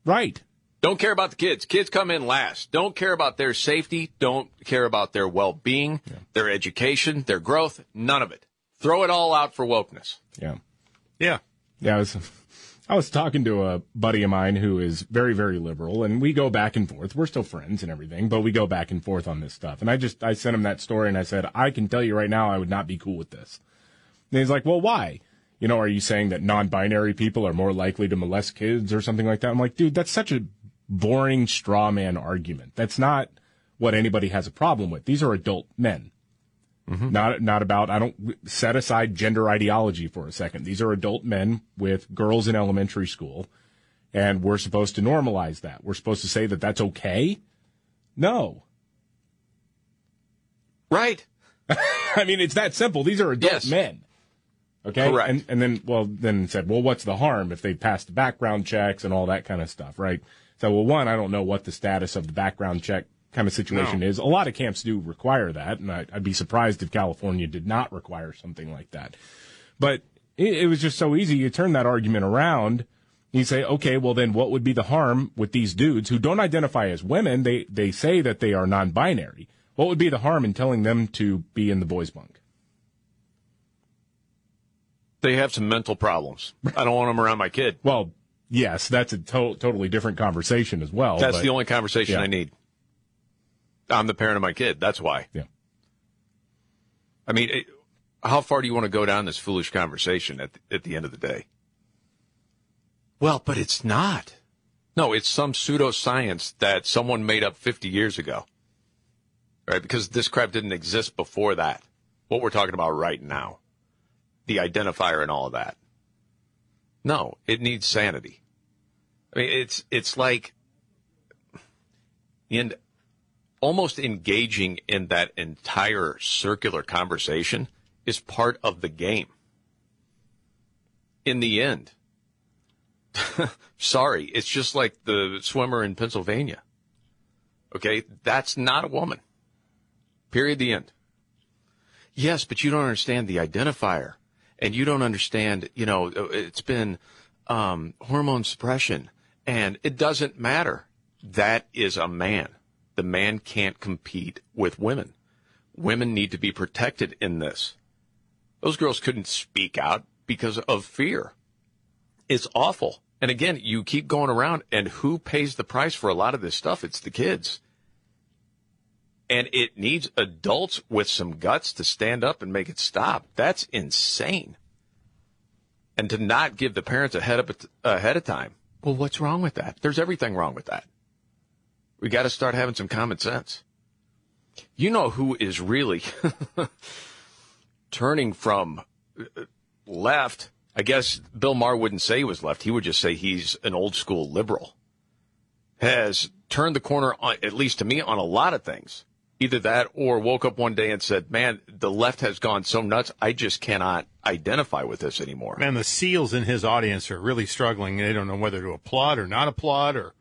Right. Don't care about the kids. Kids come in last. Don't care about their safety. Don't care about their well-being, their education, their growth. None of it. Throw it all out for wokeness. Yeah. Yeah. Yeah, I was I was talking to a buddy of mine who is very very liberal and we go back and forth. We're still friends and everything, but we go back and forth on this stuff. And I just I sent him that story and I said, "I can tell you right now I would not be cool with this." And he's like, well, why? You know, are you saying that non-binary people are more likely to molest kids or something like that? I'm like, dude, that's such a boring straw man argument. That's not what anybody has a problem with. These are adult men. Mm-hmm. Not not about I don't set aside gender ideology for a second. These are adult men with girls in elementary school and we're supposed to normalize that. We're supposed to say that that's okay? No. Right. I mean, it's that simple. These are adult men. Okay. Correct. And, and then, well, then said, well, what's the harm if they pass the background checks and all that kind of stuff, right? So, well, one, I don't know what the status of the background check kind of situation No. is. A lot of camps do require that, and I, I'd be surprised if California did not require something like that. But it, it was just so easy. You turn that argument around. You say, okay, well, then what would be the harm with these dudes who don't identify as women? They, they say that they are non-binary. What would be the harm in telling them to be in the boys' bunk? They have some mental problems. I don't want them around my kid. Well, yes, that's a to- totally different conversation as well. That's but- the only conversation Yeah. I need. I'm the parent of my kid. That's why. Yeah. I mean, it, how far do you want to go down this foolish conversation at the, at the end of the day? Well, but it's not. No, it's some pseudoscience that someone made up 50 years ago. Right? Because this crap didn't exist before that. What we're talking about right now. The identifier and all of that. No, it needs sanity. I mean, it's, it's like, and almost engaging in that entire circular conversation is part of the game. In the end, sorry, it's just like the swimmer in Pennsylvania. Okay, that's not a woman. Period. The end. Yes, but you don't understand the identifier, and you don't understand. You know, it's been um, hormone suppression, and it doesn't matter. That is a man. The man can't compete with women. Women need to be protected in this. Those girls couldn't speak out because of fear. It's awful. And again, you keep going around, and who pays the price for a lot of this stuff? It's the kids. And it needs adults with some guts to stand up and make it stop. That's insane. And to not give the parents a head up ahead of time. Well, what's wrong with that? There's everything wrong with that. We got to start having some common sense. You know who is really turning from uh, left? I guess Bill Maher wouldn't say he was left. He would just say he's an old school liberal. Has turned the corner, on, at least to me, on a lot of things. Either that or woke up one day and said, man, the left has gone so nuts. I just cannot identify with this anymore. Man, the SEALs in his audience are really struggling. They don't know whether to applaud or not applaud or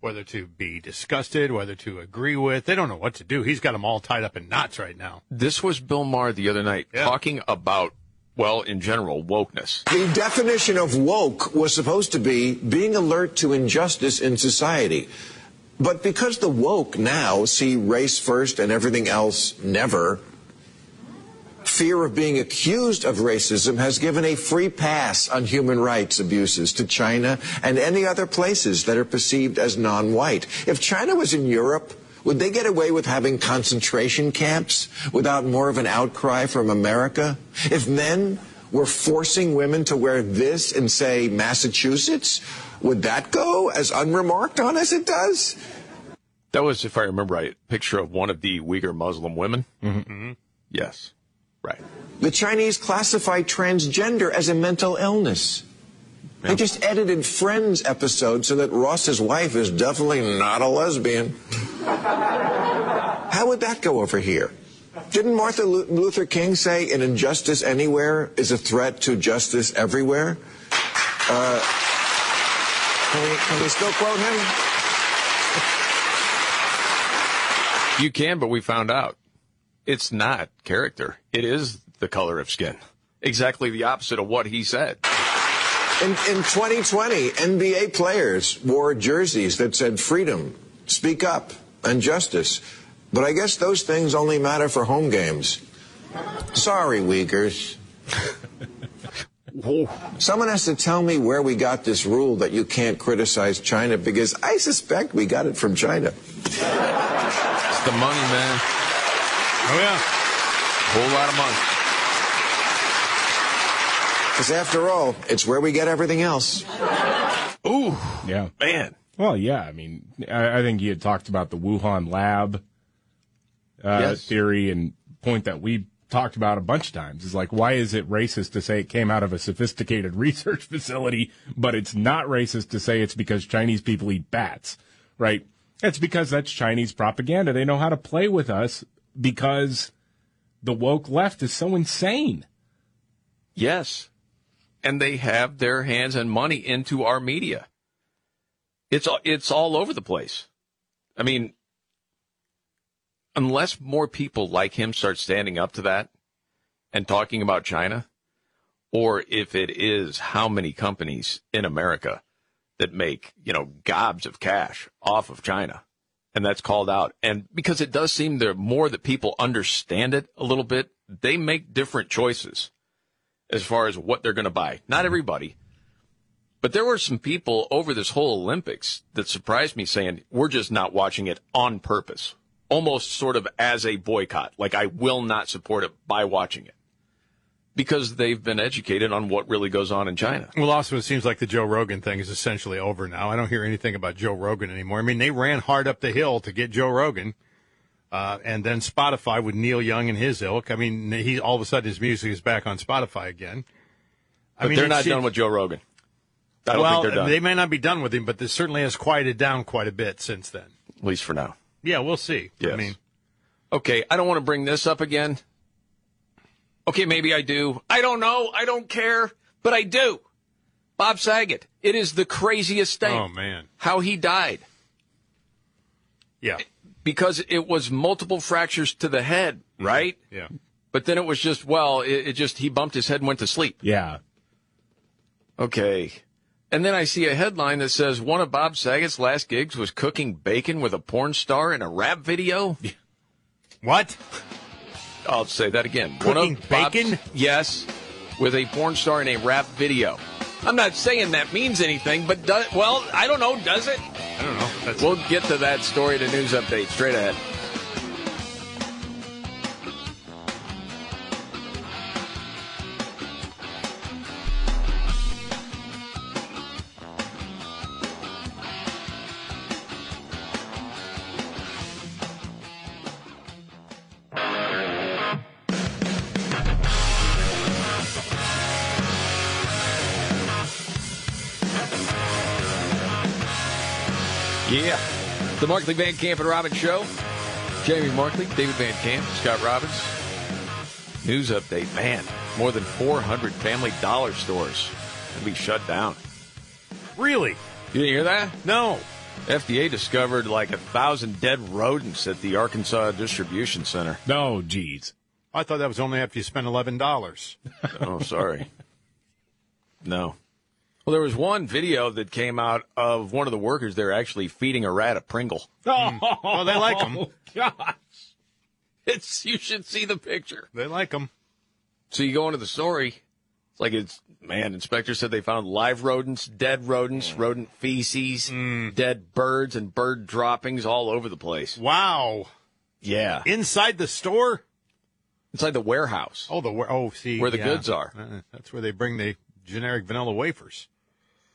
whether to be disgusted, whether to agree with. They don't know what to do. He's got them all tied up in knots right now. This was Bill Maher the other night talking about, well, in general, wokeness. The definition of woke was supposed to be being alert to injustice in society. But because the woke now see race first and everything else never, fear of being accused of racism has given a free pass on human rights abuses to China and any other places that are perceived as non-white. If China was in Europe, would they get away with having concentration camps without more of an outcry from America? If men were forcing women to wear this in, say, Massachusetts, would that go as unremarked on as it does? That was, if I remember right, a picture of one of the Uyghur Muslim women. Mm-hmm. Yes, right. The Chinese classify transgender as a mental illness. They just edited Friends episode so that Ross's wife is definitely not a lesbian. How would that go over here? Didn't Martin Luther King say an injustice anywhere is a threat to justice everywhere? Uh, can, we, can we still quote him? You can, but we found out it's not character. It is the color of skin. Exactly the opposite of what he said. In, in 2020, NBA players wore jerseys that said freedom, speak up, and justice. But I guess those things only matter for home games. Sorry, Uyghurs. Someone has to tell me where we got this rule that you can't criticize China because I suspect we got it from China. It's the money, man. Oh, yeah. Whole lot of money. Because after all, it's where we get everything else. Ooh, Yeah. man. Well, yeah. I mean, I, I think he had talked about the Wuhan lab uh, Yes. theory and point that we talked about a bunch of times is like, why is it racist to say it came out of a sophisticated research facility, but it's not racist to say it's because Chinese people eat bats, right? It's because that's Chinese propaganda. They know how to play with us because the woke left is so insane. Yes. And they have their hands and money into our media. It's it's all over the place. I mean, unless more people like him start standing up to that and talking about China, or if it is how many companies in America that make, you know, gobs of cash off of China. And that's called out. And because it does seem the more that people understand it a little bit, they make different choices as far as what they're going to buy. Not mm-hmm. everybody, but there were some people over this whole Olympics that surprised me saying, we're just not watching it on purpose, almost sort of as a boycott. Like I will not support it by watching it because they've been educated on what really goes on in China. Well, also, it seems like the Joe Rogan thing is essentially over now. I don't hear anything about Joe Rogan anymore. I mean, they ran hard up the hill to get Joe Rogan, uh, and then Spotify with Neil Young and his ilk. I mean, he all of a sudden his music is back on Spotify again. I But mean, they're not seems- done with Joe Rogan. I don't well, think they're done. they may not be done with him, but this certainly has quieted down quite a bit since then. At least for now. Yeah, we'll see. Yes. I mean, Okay, I don't want to bring this up again. Okay, maybe I do. I don't know. I don't care, but I do. Bob Saget. It is the craziest thing. Oh, man. How he died. Yeah. Because it was multiple fractures to the head, mm-hmm. right? Yeah. But then it was just, well, it, it just, he bumped his head and went to sleep. Yeah. Okay. And then I see a headline that says one of Bob Saget's last gigs was cooking bacon with a porn star in a rap video. What? I'll say that again. Cooking Bob's- bacon? Yes, with a porn star in a rap video. I'm not saying that means anything, but does, well, I don't know. Does it? I don't know. That's We'll get to that story a news update straight ahead. The Markley Van Camp and Robbins Show. Jamie Markley, David Van Camp, Scott Robbins. News update. Man, more than 400 family dollar stores will be shut down. really You didn't hear that? no. FDA discovered like a thousand dead rodents at the Arkansas Distribution Center. No, geez. I thought that was only after you spent eleven dollars. Oh, sorry. No. Well, there was one video that came out of one of the workers there actually feeding a rat a Pringle. Well, they like them. gosh. It's you should see the picture. They like them. So you go into the story. It's like it's man. inspector said they found live rodents, dead rodents, rodent feces, dead birds, and bird droppings all over the place. Wow. Yeah, Inside the store. inside the warehouse. Oh, the wa- oh, see Where the yeah. goods are. Uh, that's where they bring the generic vanilla wafers.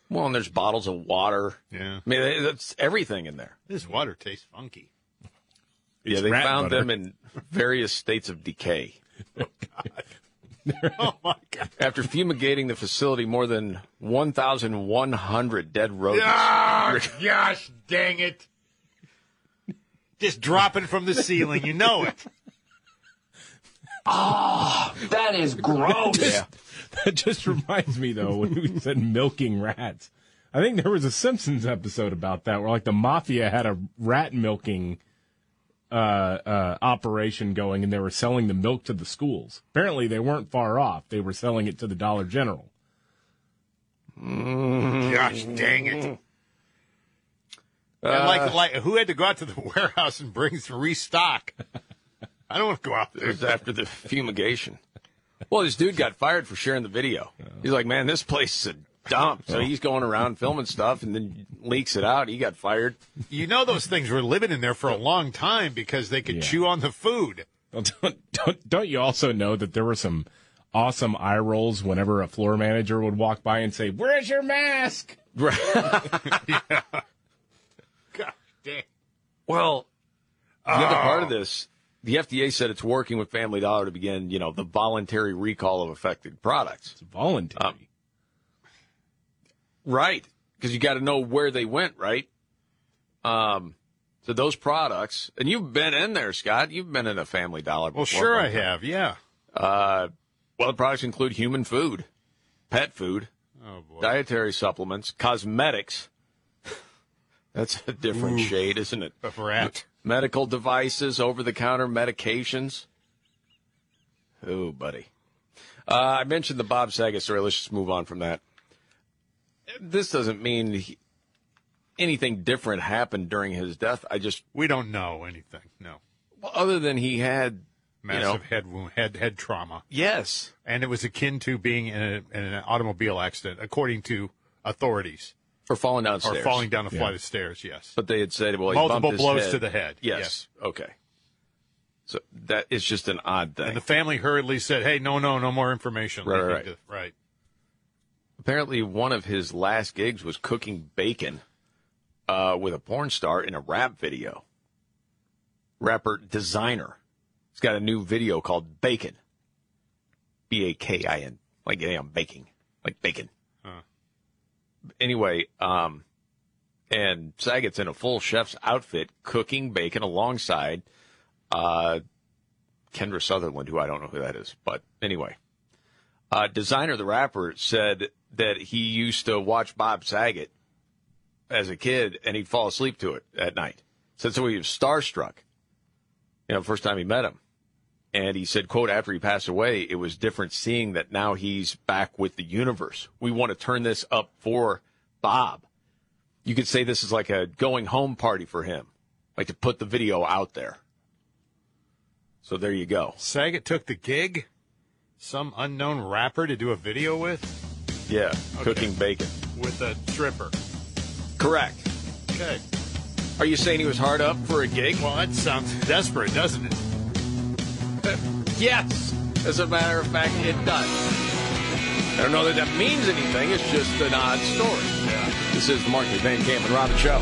Well, and there's bottles of water. Yeah. I mean, that's everything in there. This water tastes funky. yeah, they found butter. them in various states of decay. Oh my god. After fumigating the facility, more than 1,100 dead rodents. Ah, gosh, dang it! Just dropping from the ceiling, you know it. Oh, that is gross. Yeah. That just reminds me, though, when we said milking rats. I think there was a Simpsons episode about that where, like, the mafia had a rat milking uh, uh, operation going, and they were selling the milk to the schools. Apparently, they weren't far off. They were selling it to the Dollar General. Gosh, dang it! And Uh, like, like, who had to go out to the warehouse and bring some restock? I don't want to go out there. It there. was after the fumigation. Well, this dude got fired for sharing the video. He's like, man, this place is a dump. So he's going around filming stuff and then leaks it out. He got fired. You know those things were living in there for a long time because they could Yeah. chew on the food. Don't, don't, don't you also know that there were some awesome eye rolls whenever a floor manager would walk by and say, "Where's your mask?" Right. God damn. Well, the other part of this, the FDA said it's working with Family Dollar to begin, you know, the voluntary recall of affected products. It's voluntary. right. Because you got to know where they went, right? Um, so those products, and you've been in there, Scott. You've been in a Family Dollar. Well, before, sure I have. Yeah. Uh, well, the products include human food, pet food, Oh boy. dietary supplements, cosmetics. That's a different Ooh. shade, isn't it? A rat. Medical devices, over the counter medications. Oh, buddy. Uh, I mentioned the Bob Saget story. Let's just move on from that. This doesn't mean he, anything different happened during his death. I just, We don't know anything. No. well, other than he had, you know, Massive head wound, head head trauma, yes, and it was akin to being in, a, in an automobile accident, according to authorities, or falling downstairs. or falling down a Yeah. flight of stairs. Yes. But they had said, well, he Multiple bumped his blows head. to the head. Yes. Okay. So that is just an odd thing. And the family hurriedly said, "Hey, no, no, no more information." Right, They right. to- right. Apparently, one of his last gigs was cooking bacon uh, with a porn star in a rap video. Rapper Desiigner. He's got a new video called Bacon. B A K I N. Like, yeah, I'm baking. Like bacon. Anyway, um, and Saget's in a full chef's outfit cooking bacon alongside uh, Kendra Sunderland, who I don't know who that is. But anyway, uh, Desiigner, the rapper, said that he used to watch Bob Saget as a kid and he'd fall asleep to it at night. Said so he was starstruck. You know, first time he met him. And he said, quote, after he passed away, it was different seeing that now he's back with the universe. We want to turn this up for Bob. You could say this is like a going home party for him, like to put the video out there. So there you go. Saget took the gig. Some unknown rapper to do a video with Yeah, Okay. cooking bacon. with a stripper. Correct. Okay. Are you saying he was hard up for a gig? Well, that sounds desperate, doesn't it? Yes. As a matter of fact, it does. I don't know that that means anything. It's just an odd story. Yeah. This is the Mark Van Camp and Robin Show.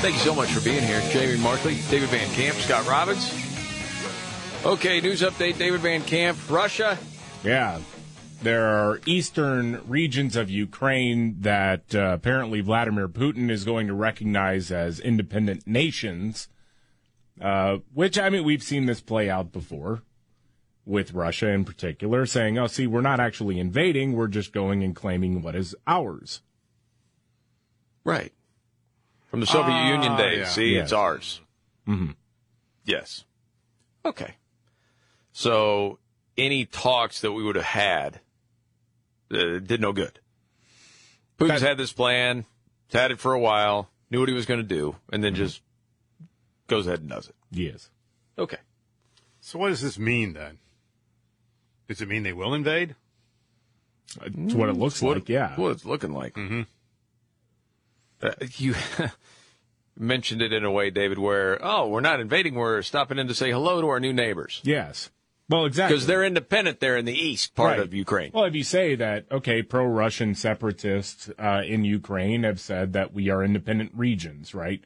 Thank you so much for being here. Jamie Markley, David Van Camp, Scott Robbins. Okay, news update David Van Camp. Russia. Yeah. There are eastern regions of Ukraine that uh, apparently Vladimir Putin is going to recognize as independent nations, uh, which, I mean, we've seen this play out before with Russia in particular, saying, oh, see, we're not actually invading, we're just going and claiming what is ours. Right. From the Soviet Ah, Union days. yeah. See, Yes. it's ours. hmm Yes. Okay. So any talks that we would have had uh, did no good. Putin's had this plan, he's had it for a while, knew what he was going to do, and then just goes ahead and does it. Yes. Okay. So what does this mean then? Does it mean they will invade? It's what it looks What- like, yeah. What it's looking like. Mm-hmm. Uh, you mentioned it in a way, David, where, oh, we're not invading, we're stopping in to say hello to our new neighbors. Yes. Well, exactly. Because they're independent there in the east part Right. of Ukraine. Well, if you say that, okay, pro-Russian separatists uh, in Ukraine have said that we are independent regions, right?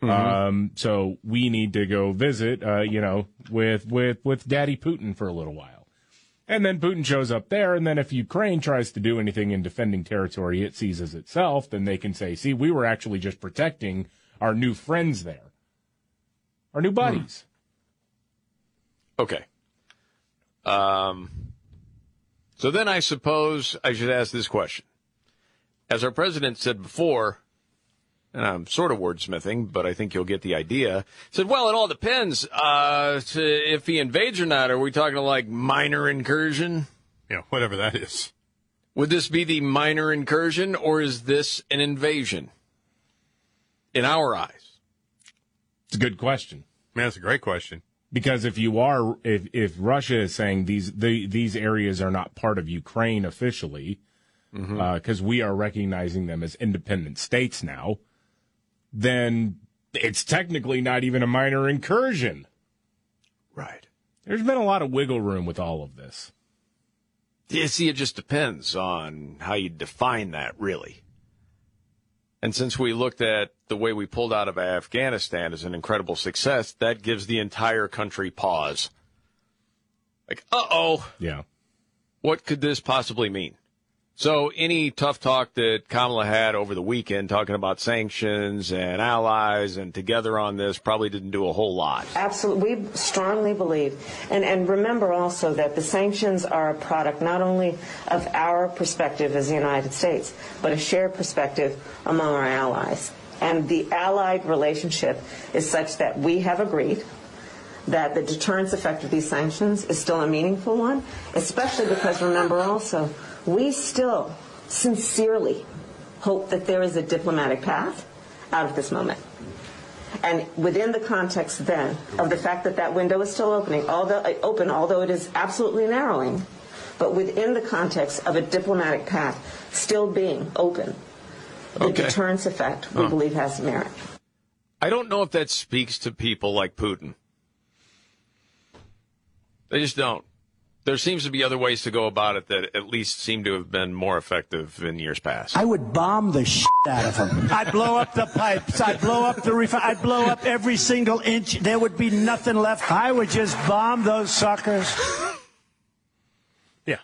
Mm-hmm. Um, so we need to go visit, uh, you know, with with with Daddy Putin for a little while, and then Putin shows up there, and then if Ukraine tries to do anything in defending territory it sees as itself, then they can say, "See, we were actually just protecting our new friends there, our new buddies." Okay. Um, so then I suppose I should ask this question. As our president said before, and I'm sort of wordsmithing, but I think you'll get the idea. Said, well, it all depends uh, to if he invades or not. Are we talking like minor incursion? Yeah, whatever that is. Would this be the minor incursion, or is this an invasion? In our eyes, It's a good question. Man, that's a great question. Because if you are, if if Russia is saying these the, these areas are not part of Ukraine officially, because we are recognizing them as independent states now, then it's technically not even a minor incursion. Right. There's been a lot of wiggle room with all of this. Yeah, see, it just depends on how you define that, really. And since we looked at the way we pulled out of Afghanistan as an incredible success, that gives the entire country pause. Like, uh oh, Yeah. what could this possibly mean? So, any tough talk that Kamala had over the weekend talking about sanctions and allies and together on this probably didn't do a whole lot. Absolutely. We strongly believe. And, and remember also that the sanctions are a product not only of our perspective as the United States, but a shared perspective among our allies. And the allied relationship is such that we have agreed that the deterrence effect of these sanctions is still a meaningful one, especially because remember also, we still sincerely hope that there is a diplomatic path out of this moment. And within the context then of the fact that that window is still opening, although uh, open, although it is absolutely narrowing, but within the context of a diplomatic path still being open, the Okay. deterrence effect we believe has merit. I don't know if that speaks to people like Putin. They just don't. There seems to be other ways to go about it that at least seem to have been more effective in years past. I would bomb the shit out of them. I'd blow up the pipes. I'd blow up the refi- I'd blow up every single inch. There would be nothing left. I would just bomb those suckers. Yeah.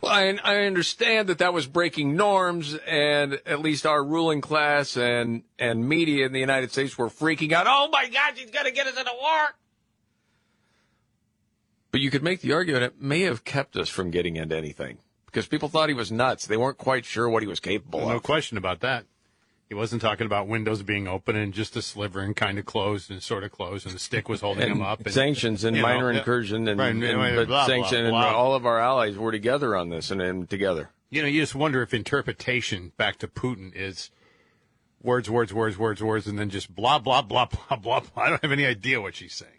Well, I, I understand that that was breaking norms, and at least our ruling class and and media in the United States were freaking out. Oh my God, he's going to get us into war! But you could make the argument it may have kept us from getting into anything because people thought he was nuts. They weren't quite sure what he was capable No of. No question about that. He wasn't talking about windows being open and just a sliver and kind of closed and sort of closed, and the stick was holding him up. And, sanctions and you know, minor incursion and, Right, and- blah, but blah, sanction blah. and all of our allies were together on this and, and together. You know, you just wonder if interpretation back to Putin is words, words, words, words, words, and then just blah, blah, blah, blah, blah, blah. I don't have any idea what she's saying.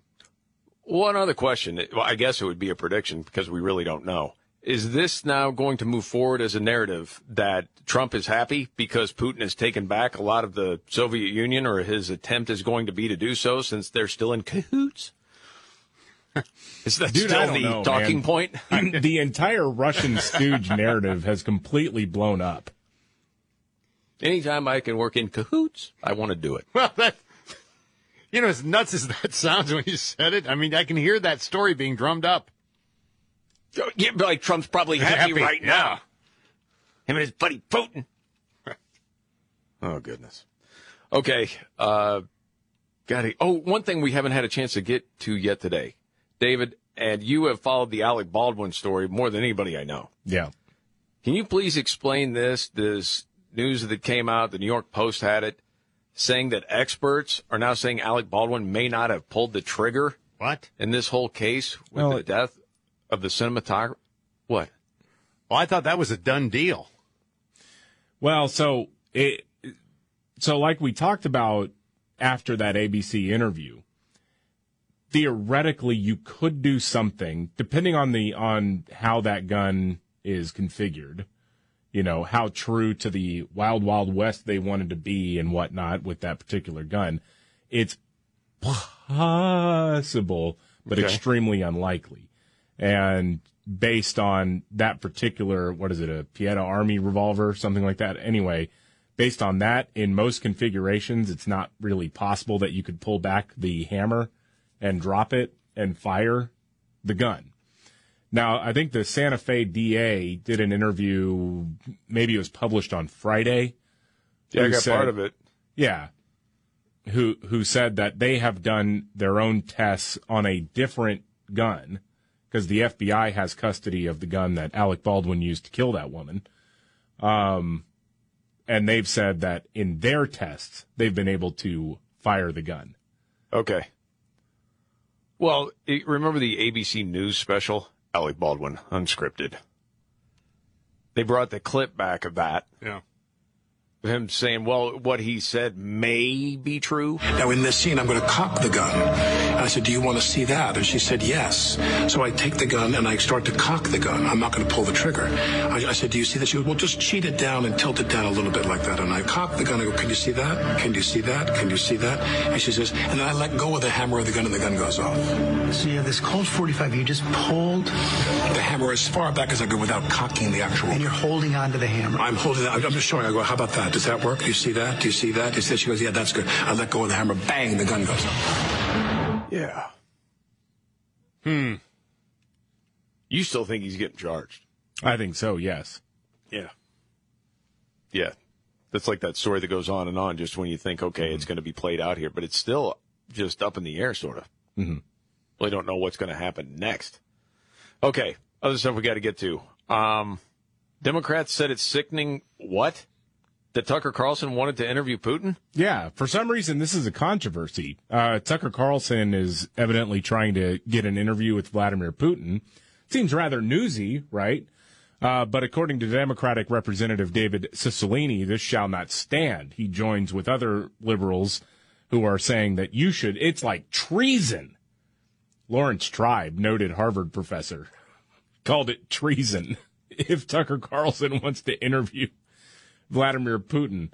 One other question. Well, I guess it would be a prediction because we really don't know. Is this now going to move forward as a narrative that Trump is happy because Putin has taken back a lot of the Soviet Union or his attempt is going to be to do so since they're still in cahoots? Is that Dude, still the know, talking man. point? the entire Russian stooge narrative has completely blown up. Anytime I can work in cahoots, I want to do it. Well, that, you know, as nuts as that sounds when you said it, I mean, I can hear that story being drummed up. Yeah, like Trump's probably happy, Happy, right yeah. now. Him and his buddy Putin. oh goodness. Okay. Uh, got it. Oh, one thing we haven't had a chance to get to yet today, David, and you have followed the Alec Baldwin story more than anybody I know. Yeah. Can you please explain this? This news that came out, the New York Post had it, saying that experts are now saying Alec Baldwin may not have pulled the trigger. What? In this whole case with No, the death of the cinematographer? What? Well, I thought that was a done deal. Well, so it, so like we talked about after that ABC interview, theoretically you could do something depending on the on how that gun is configured. You know how true to the wild wild west they wanted to be and whatnot with that particular gun. It's possible, but Okay. extremely unlikely. And based on that particular, what is it, a Pietta Army revolver, something like that. Anyway, based on that, in most configurations, it's not really possible that you could pull back the hammer and drop it and fire the gun. Now, I think the Santa Fe DA did an interview, maybe it was published on Friday. Yeah, I got said- part of it. Yeah. Who who said that they have done their own tests on a different gun because the FBI has custody of the gun that Alec Baldwin used to kill that woman. Um and they've said that in their tests they've been able to fire the gun. Okay. Well, remember the ABC News special? Alec Baldwin, unscripted. They brought the clip back of that. Yeah. Of him saying, well, what he said may be true. Now, in this scene, I'm going to cock the gun. And I said, Do you want to see that? And she said, Yes. So I take the gun and I start to cock the gun. I'm not going to pull the trigger. I, I said, Do you see that? She goes, Well, just cheat it down and tilt it down a little bit like that. And I cock the gun. I go, Can you see that? Can you see that? Can you see that? And she says, And then I let go of the hammer of the gun and the gun goes off. So you have this Colt 45, you just pulled. The hammer as far back as I could without cocking the actual. And you're holding onto the hammer. I'm holding it. I'm just showing. I go, How about that? Does that work? Do you see that? Do you see that? She said, She goes, Yeah, that's good. I let go of the hammer. Bang, the gun goes off. Yeah. Hmm. You still think he's getting charged? I think so. Yes. Yeah. Yeah. That's like that story that goes on and on just when you think, okay, it's going to be played out here, but it's still just up in the air, sort of. Mm-hmm. Really don't know what's going to happen next. Okay. Other stuff we got to get to. Um, Democrats said it's sickening. What? That Tucker Carlson wanted to interview Putin? Yeah, for some reason, this is a controversy. Uh, Tucker Carlson is evidently trying to get an interview with Vladimir Putin. Seems rather newsy, right? Uh, but according to Democratic Representative David Cicilline, this shall not stand. He joins with other liberals who are saying that you should, it's like treason. Laurence Tribe, noted Harvard professor, called it treason if Tucker Carlson wants to interview Vladimir Putin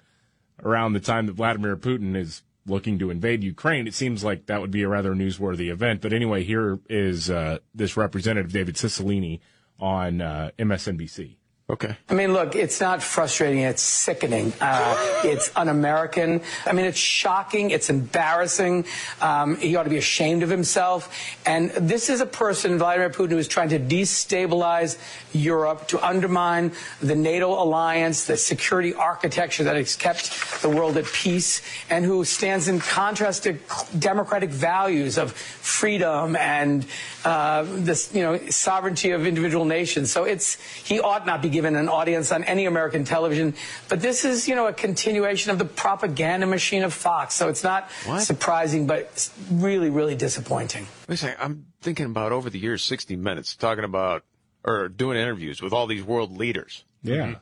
around the time that Vladimir Putin is looking to invade Ukraine. It seems like that would be a rather newsworthy event. But anyway, here is uh, this representative, David Cicilline, on uh, MSNBC. Okay. I mean, look, it's not frustrating. It's sickening. Uh, it's un-American. I mean, it's shocking. It's embarrassing. Um, he ought to be ashamed of himself. And this is a person, Vladimir Putin, who is trying to destabilize Europe, to undermine the NATO alliance, the security architecture that has kept the world at peace, and who stands in contrast to democratic values of freedom and uh, this, you know, sovereignty of individual nations. So it's he ought not be given an audience on any American television. But this is, you know, a continuation of the propaganda machine of Fox. So it's not What? surprising, but really, really disappointing. Wait a second. I'm thinking about over the years, 60 Minutes, talking about or doing interviews with all these world leaders. Yeah.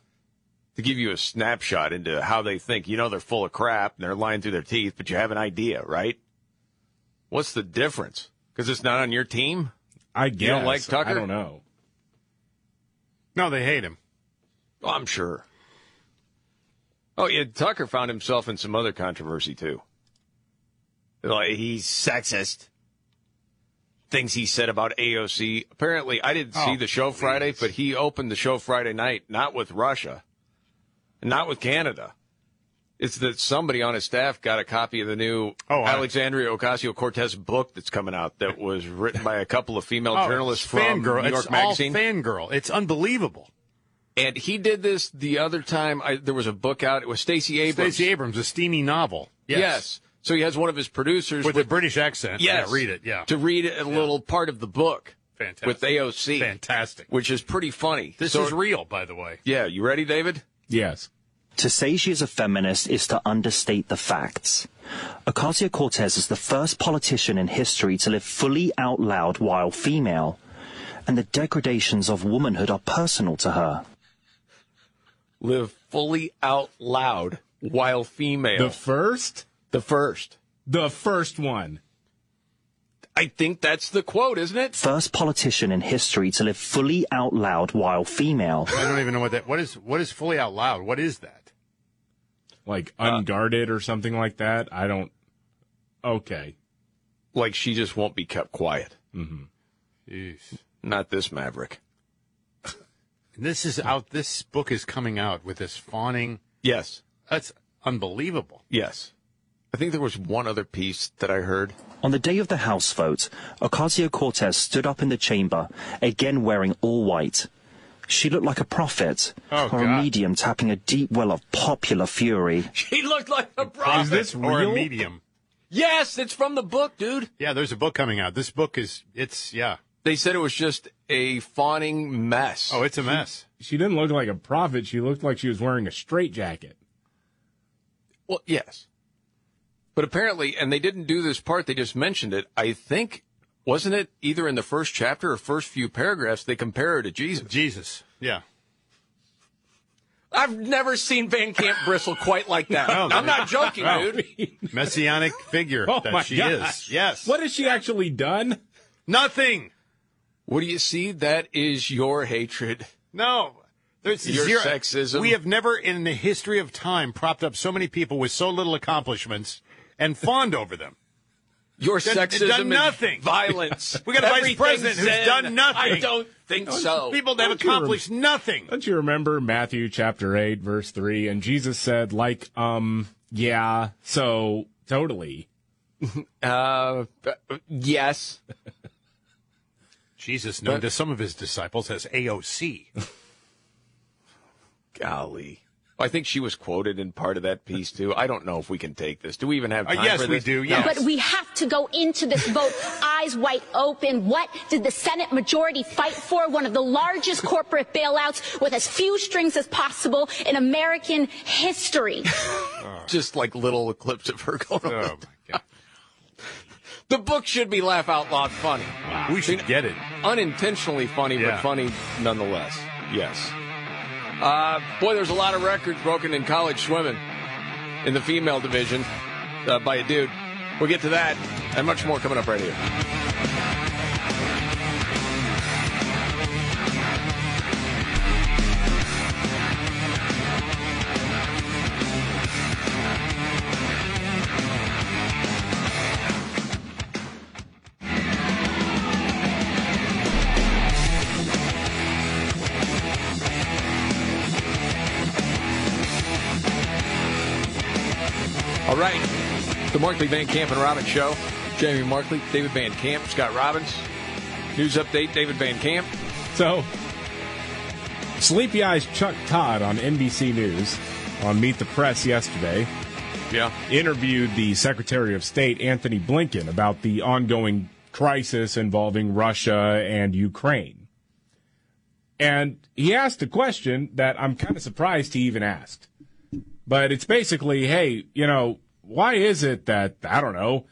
To give you a snapshot into how they think. You know, they're full of crap and they're lying through their teeth, but you have an idea, right? What's the difference? Because it's not on your team? I guess. You don't like Tucker? I don't know. No, they hate him. Oh, I'm sure. Oh, yeah. Tucker found himself in some other controversy, too. Like, he's sexist. Things he said about AOC. Apparently, I didn't see Oh, the show Friday, but he opened the show Friday night, not with Russia, not with Canada. It's that somebody on his staff got a copy of the new Oh, Alexandria Ocasio Cortez book that's coming out that was written by a couple of female Oh, journalists from fangirl. New York it's Magazine. all fangirl. It's unbelievable. And he did this the other time. I, there was a book out. It was Stacey Abrams. Stacey Abrams, a steamy novel. Yes. yes. So he has one of his producers With a British accent. Yes. Yeah, read it. Yeah. To read a little part of the book. Fantastic. With AOC. Fantastic. Which is pretty funny. This So- is real, by the way. Yeah. You ready, David? Yes. To say she is a feminist is to understate the facts. Ocasio Cortez is the first politician in history to live fully out loud while female, and the degradations of womanhood are personal to her. Live fully out loud while female. The first? The first. The first one. I think that's the quote, isn't it? First politician in history to live fully out loud while female. I don't even know what that. What is what is fully out loud? What is that? Like unguarded or something like that. I don't. Okay. Like she just won't be kept quiet. Mm-hmm. Not this maverick. This is out. This book is coming out with this fawning. Yes. That's unbelievable. Yes. I think there was one other piece that I heard. On the day of the House vote, Ocasio Cortez stood up in the chamber, again wearing all white. She looked like a prophet, Oh, or a medium tapping a deep well of popular fury. She looked like a prophet. or a medium? Yes, it's from the book, dude. Yeah, there's a book coming out. This book is. It's yeah. They said it was just a fawning mess. Oh, it's a mess. She didn't look like a prophet. She looked like she was wearing a straitjacket. Well, yes. But apparently, and they didn't do this part, they just mentioned it. I think, wasn't it either in the first chapter or first few paragraphs, they compare her to Jesus? Jesus, yeah. I've never seen Van Camp bristle quite like that. No, I'm not joking, no. dude. Messianic figure Oh that she gosh. is. Yes. What has she actually done? Nothing. What do you see? That is your hatred. No. There's Your zero. sexism. We have never in the history of time propped up so many people with so little accomplishments and fawned over them. Your Done- sexism done and nothing. violence. We got a vice president who's Zen. done nothing. I don't think so. People that have Don't rem- accomplished nothing. Don't you remember Matthew chapter 8, verse 3? And Jesus said, like, um, yeah, so totally. Uh, yes. Jesus, known But- to some of his disciples as AOC. Golly. I think she was quoted in part of that piece too. I don't know if we can take this. Do we even have time Uh, time yes, for we this? do, No. yes. But we have to go into this vote eyes wide open. What did the Senate majority fight for? One of the largest corporate bailouts with as few strings as possible in American history. Just like little clips of her going on. Oh my god. The book should be laugh out loud funny. We should get it. Unintentionally funny, Yeah. but funny nonetheless. Yes. Uh, boy, there's a lot of records broken in college swimming in the female division uh, by a dude. We'll get to that and much more coming up right here. Markley Van Camp and Robbins Show. Jamie Markley, David Van Camp, Scott Robbins. News update, David Van Camp. So, Sleepy Eyes Chuck Todd on NBC News on Meet the Press yesterday Yeah. interviewed the Secretary of State, Antony Blinken, about the ongoing crisis involving Russia and Ukraine. And he asked a question that I'm kind of surprised he even asked. But it's basically, hey, you know, why is it that, I don't know,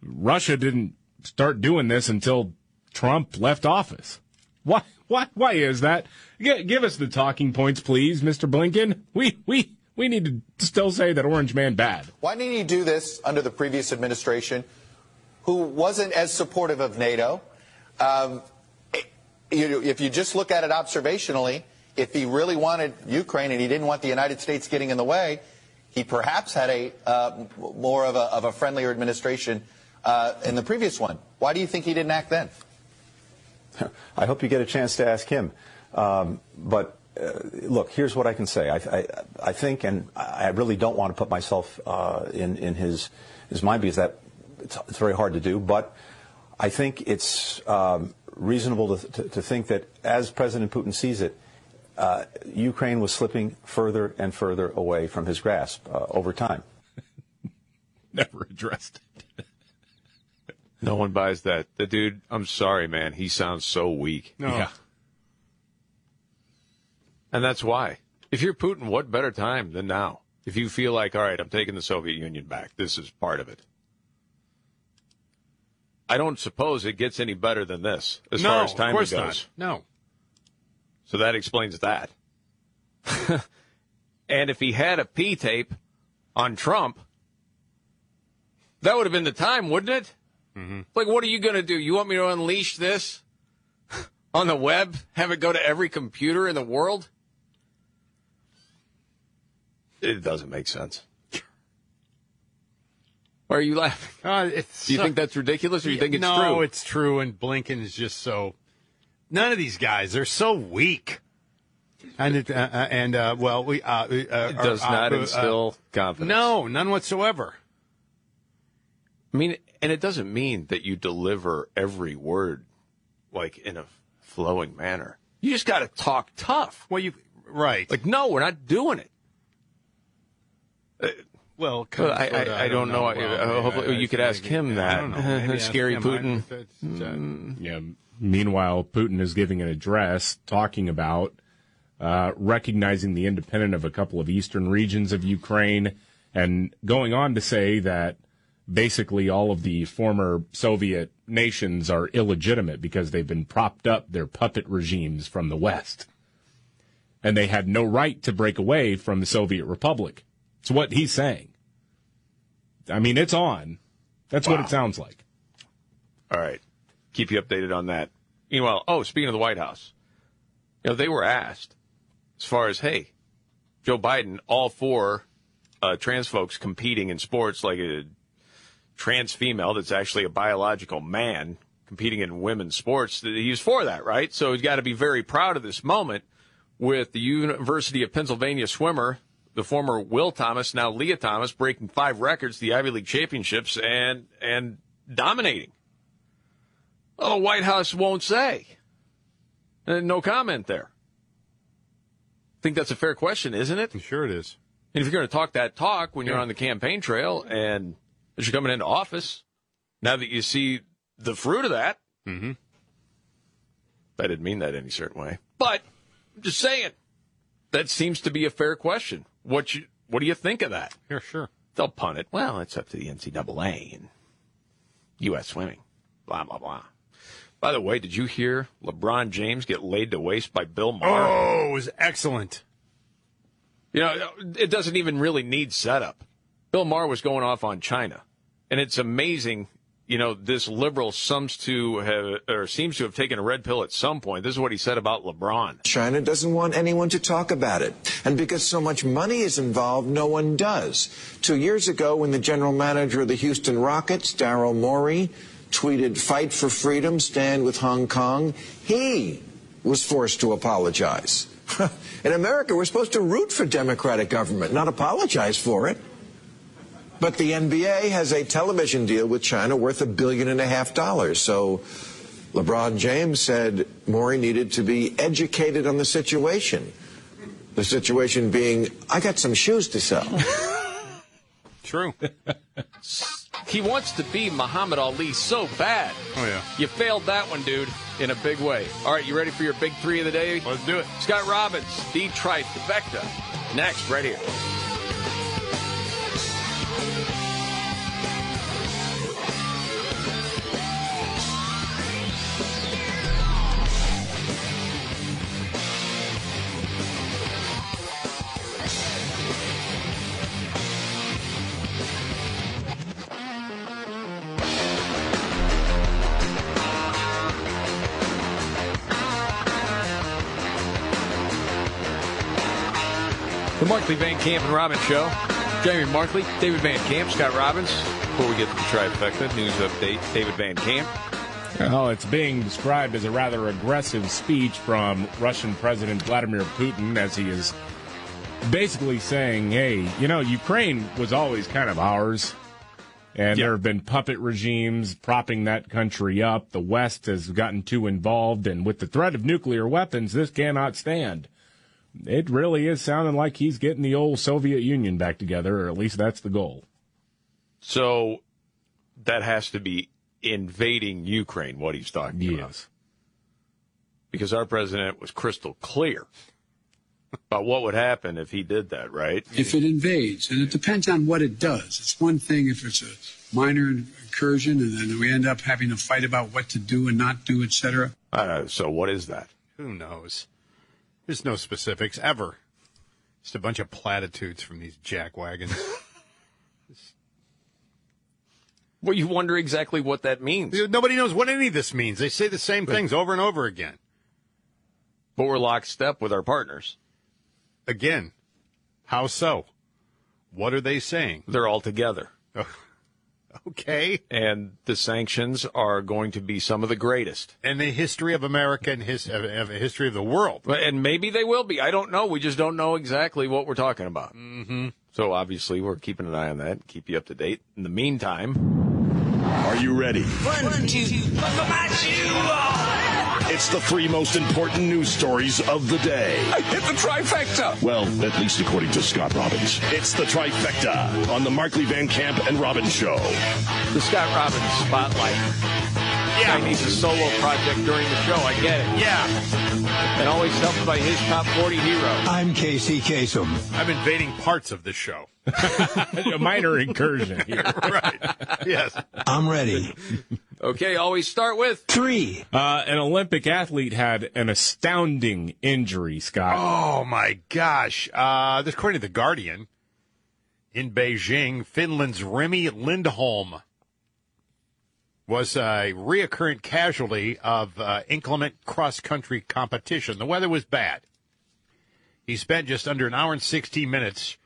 Russia didn't start doing this until Trump left office? Why, why, why is that? G- give us the talking points, please, Mr. Blinken. We, we, we need to still say that Orange Man bad. Why didn't he do this under the previous administration, who wasn't as supportive of NATO? Um, you, if you just look at it observationally, if he really wanted Ukraine and he didn't want the United States getting in the way, he perhaps had a uh, more of a, of a friendlier administration uh, in the previous one. Why do you think he didn't act then? I hope you get a chance to ask him. Um, but uh, look, here's what I can say. I, I, I think, and I really don't want to put myself uh, in, in his, his mind because that it's, it's very hard to do. But I think it's um, reasonable to, to, to think that as President Putin sees it, uh, Ukraine was slipping further and further away from his grasp uh, over time. Never addressed it. No one buys that. The dude, I'm sorry, man. He sounds so weak. No. Yeah. And that's why. If you're Putin, what better time than now? If you feel like, all right, I'm taking the Soviet Union back, this is part of it. I don't suppose it gets any better than this as no, far as time of course goes. not. No. So that explains that. and if he had a P tape on Trump, that would have been the time, wouldn't it? Mm-hmm. Like, what are you going to do? You want me to unleash this on the web? Have it go to every computer in the world? It doesn't make sense. Why are you laughing? Uh, it's do you so- think that's ridiculous, or you think it's no, true? it's true. And Blinken is just so. None of these guys, they're so weak. And it, uh, uh, and uh, well, we uh, it It does not instill confidence. No, none whatsoever. I mean, and it doesn't mean that you deliver every word like in a flowing manner. You just got to talk tough. Well, you right. Like, no, we're not doing it. Uh, Well, Well, I, but, uh, I, I don't know. Well, Uh, hopefully, I- you could ask him that. don't know. Maybe ask Scary. Putin. I- uh, Yeah. Meanwhile, Putin is giving an address talking about uh, recognizing the independence of a couple of eastern regions of Ukraine and going on to say that basically all of the former Soviet nations are illegitimate because they've been propped up their puppet regimes from the West. And they had no right to break away from the Soviet Republic. It's what he's saying. I mean, it's on. That's what it sounds like. All right. Keep you updated on that. Meanwhile, oh, speaking of the White House, you know, they were asked as far as, hey, Joe Biden, all four uh, trans folks competing in sports like a trans female that's actually a biological man competing in women's sports, he's for that, right? So he's got to be very proud of this moment with the University of Pennsylvania swimmer, the former Will Thomas, now Lia Thomas, breaking five records, the Ivy League championships, and and dominating. Oh, White House won't say. Uh, no comment there. I think that's a fair question, isn't it? Sure it is. And if you're going to talk that talk when you're Yeah. on the campaign trail and as you're coming into office, now that you see the fruit of that, mm-hmm. I didn't mean that any certain way, but I'm just saying that seems to be a fair question. What you what do you think of that? Yeah, sure. They'll punt it. Well, it's up to the NCAA and U.S. Swimming. Blah blah blah. By the way, did you hear LeBron James get laid to waste by Bill Maher? Oh, it was excellent. You know, it doesn't even really need setup. Bill Maher was going off on China, and it's amazing. You know, this liberal seems to have or seems to have taken a red pill at some point. This is what he said about LeBron. China doesn't want anyone to talk about it. And because so much money is involved, no one does. Two years ago, when the general manager of the Houston Rockets, Daryl Morey, tweeted, Fight for freedom, stand with Hong Kong, he was forced to apologize. In America, we're supposed to root for democratic government, not apologize for it. But the NBA has a television deal with China worth a billion and a half dollars. So LeBron James said Morey needed to be educated on the situation. The situation being, I got some shoes to sell. True. He wants to be Muhammad Ali so bad. Oh, yeah. You failed that one, dude, in a big way. All right, you ready for your big three of the day? Let's do it. Scott Robbins, D. Trifecta. Next, right here. Markley Van Camp and Robbins Show. Jamie Markley, David Van Camp, Scott Robbins. Before we get to the trifecta, news update, David Van Camp. Well, it's being described as a rather aggressive speech from Russian President Vladimir Putin as he is basically saying, hey, you know, Ukraine was always kind of ours. And there have been puppet regimes propping that country up. The West has gotten too involved. And with the threat of nuclear weapons, this cannot stand. It really is sounding like he's getting the old Soviet Union back together, or at least that's the goal. So that has to be invading Ukraine, what he's talking about. Yes. Because our president was crystal clear about what would happen if he did that, right? if it invades, and it depends on what it does. It's one thing if it's a minor incursion, and then we end up having to fight about what to do and not do, etc. Uh, so what is that? Who knows? There's no specifics ever. Just a bunch of platitudes from these jackwagons. Well, you wonder exactly what that means. Nobody knows what any of this means. They say the same things over and over again. But we're lockstep with our partners. Again, how so? What are they saying? They're all together. Okay. And the sanctions are going to be some of the greatest. And the history of America and his, of, of the history of the world. But- And maybe they will be. I don't know. We just don't know exactly what we're talking about. Mm-hmm. So obviously, we're keeping an eye on that. Keep you up to date. In the meantime, Are you ready? One, two, buckle my shoe It's the three most important news stories of the day. I hit the trifecta. Well, at least according to Scott Robbins. It's the trifecta on the Markley Van Camp and Robbins Show. the Scott Robbins Spotlight. Yeah. He needs a solo project during the show. I get it. Yeah. And always helped by his top 40 hero. I'm Casey Kasem. I'm invading parts of the show. a minor incursion here. right. Yes. I'm ready. Okay, always start with three. Uh, an Olympic athlete had an astounding injury, Scott. Oh my gosh! Uh, this according to the Guardian, in Beijing, Finland's Remi Lindholm was a reoccurrent casualty of uh, inclement cross-country competition. The weather was bad. He spent just under an hour and 16 minutes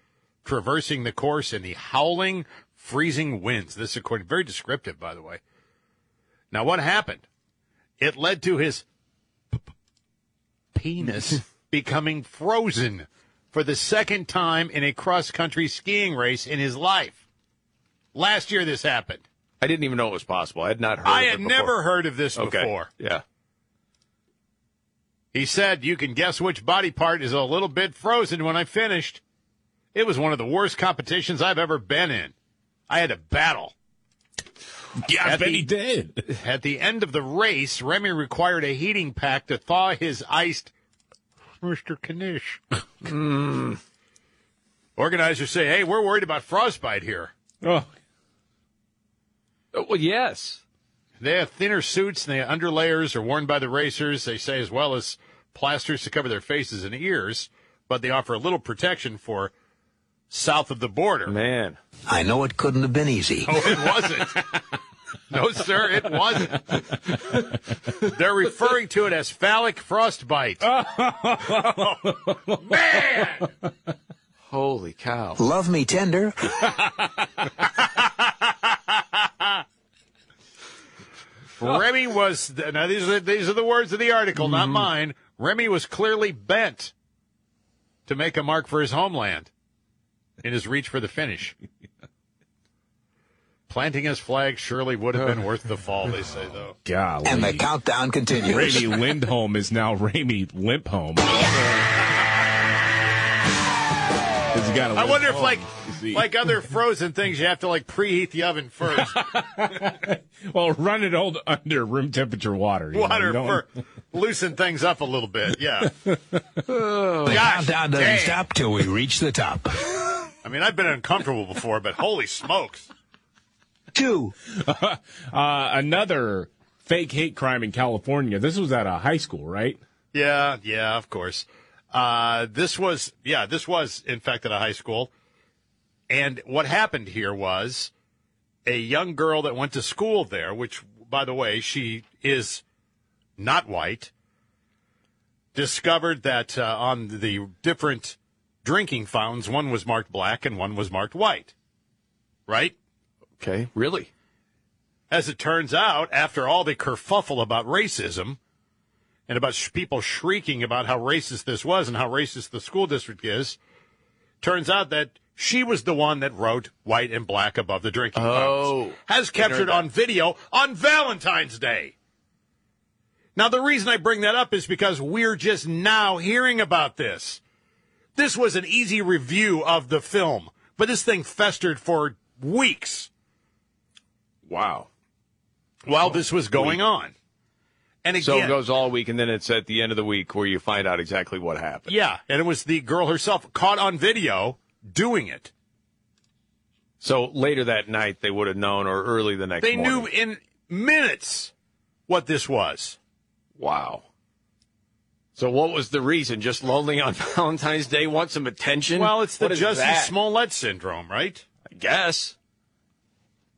traversing the course in the howling, freezing winds. This is according, very descriptive, by the way. Now, what happened? It led to his p- penis becoming frozen for the second time in a cross country skiing race in his life. Last year, this happened. I didn't even know it was possible. I had not heard I of had before. never heard of this Okay. before. Yeah. He said, You can guess which body part is a little bit frozen when I finished. It was one of the worst competitions I've ever been in. I had to battle. Yeah, I bet the- he did. At the end of the race, Remi required a heating pack to thaw his iced Mr. Knish. Hmm. Organizers say, hey, we're worried about frostbite here. Oh, Oh, Well, yes. They have thinner suits and the underlayers are worn by the racers, they say, as well as plasters to cover their faces and ears, but they offer a little protection for south of the border. Man. I know it couldn't have been easy. Oh, it wasn't. no, sir, it wasn't. They're referring to it as phallic frostbite. Oh. Man! Holy cow. Love me tender. Remi was now these are these are the words of the article, not mm-hmm. mine. Remi was clearly bent to make a mark for his homeland in his reach for the finish. Planting his flag surely would have been worth the fall, they say though. golly. And the countdown continues. Remi Lindholm is now Remi Limpholm. He's got a I wonder if like home, you see. like other frozen things you have to like preheat the oven first. well, run it old under room temperature water. you know, Water you for loosen things up a little bit. Yeah. The Gosh, countdown doesn't dang. stop till we reach the top. I mean, I've been uncomfortable before, but holy smokes. Two. uh, another fake hate crime in California. This was at a high school, right? Yeah, yeah, of course. Uh, this was, yeah, this was, in fact, at a high school. And what happened here was a young girl that went to school there, which, by the way, she is not white, discovered that uh, on the different drinking fountains, one was marked black and one was marked white. Right? Okay. Really? As it turns out, after all the kerfuffle about racism and about sh- people shrieking about how racist this was and how racist the school district is, turns out that she was the one that wrote white and black above the drinking Oh. fountains. Has captured on video on Valentine's Day. Now, the reason I bring that up is because we're just now hearing about this. This was an easy review of the film, but this thing festered for weeks Wow. while this was going on. And again, So it goes all week, and then it's at the end of the week where you find out exactly what happened. yeah, and it was the girl herself caught on video doing it. So later that night, they would have known, or early the next They morning. knew in minutes what this was. Wow. So what was the reason? Just lonely on Valentine's Day? Want some attention? Well, it's the What is Jussie that? Smollett syndrome, right? I guess.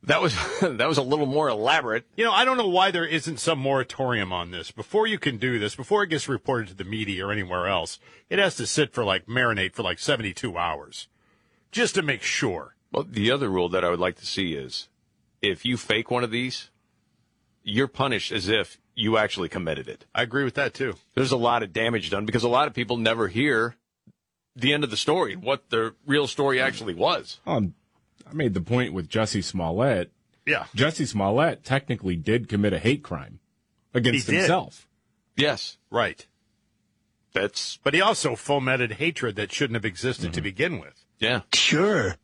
That was that was a little more elaborate. You know, I don't know why there isn't some moratorium on this. Before you can do this, before it gets reported to the media or anywhere else, it has to sit for like marinate for like 72 hours just to make sure. Well, the other rule that I would like to see is if you fake one of these, you're punished as if you actually committed it. I agree with that too. There's a lot of damage done because a lot of people never hear the end of the story, what the real story actually was. Um, I made the point with Jussie Smollett. Yeah. Jussie Smollett technically did commit a hate crime against He did. himself. Yes. Right. That's But he also fomented hatred that shouldn't have existed Mm-hmm. to begin with. yeah. Sure.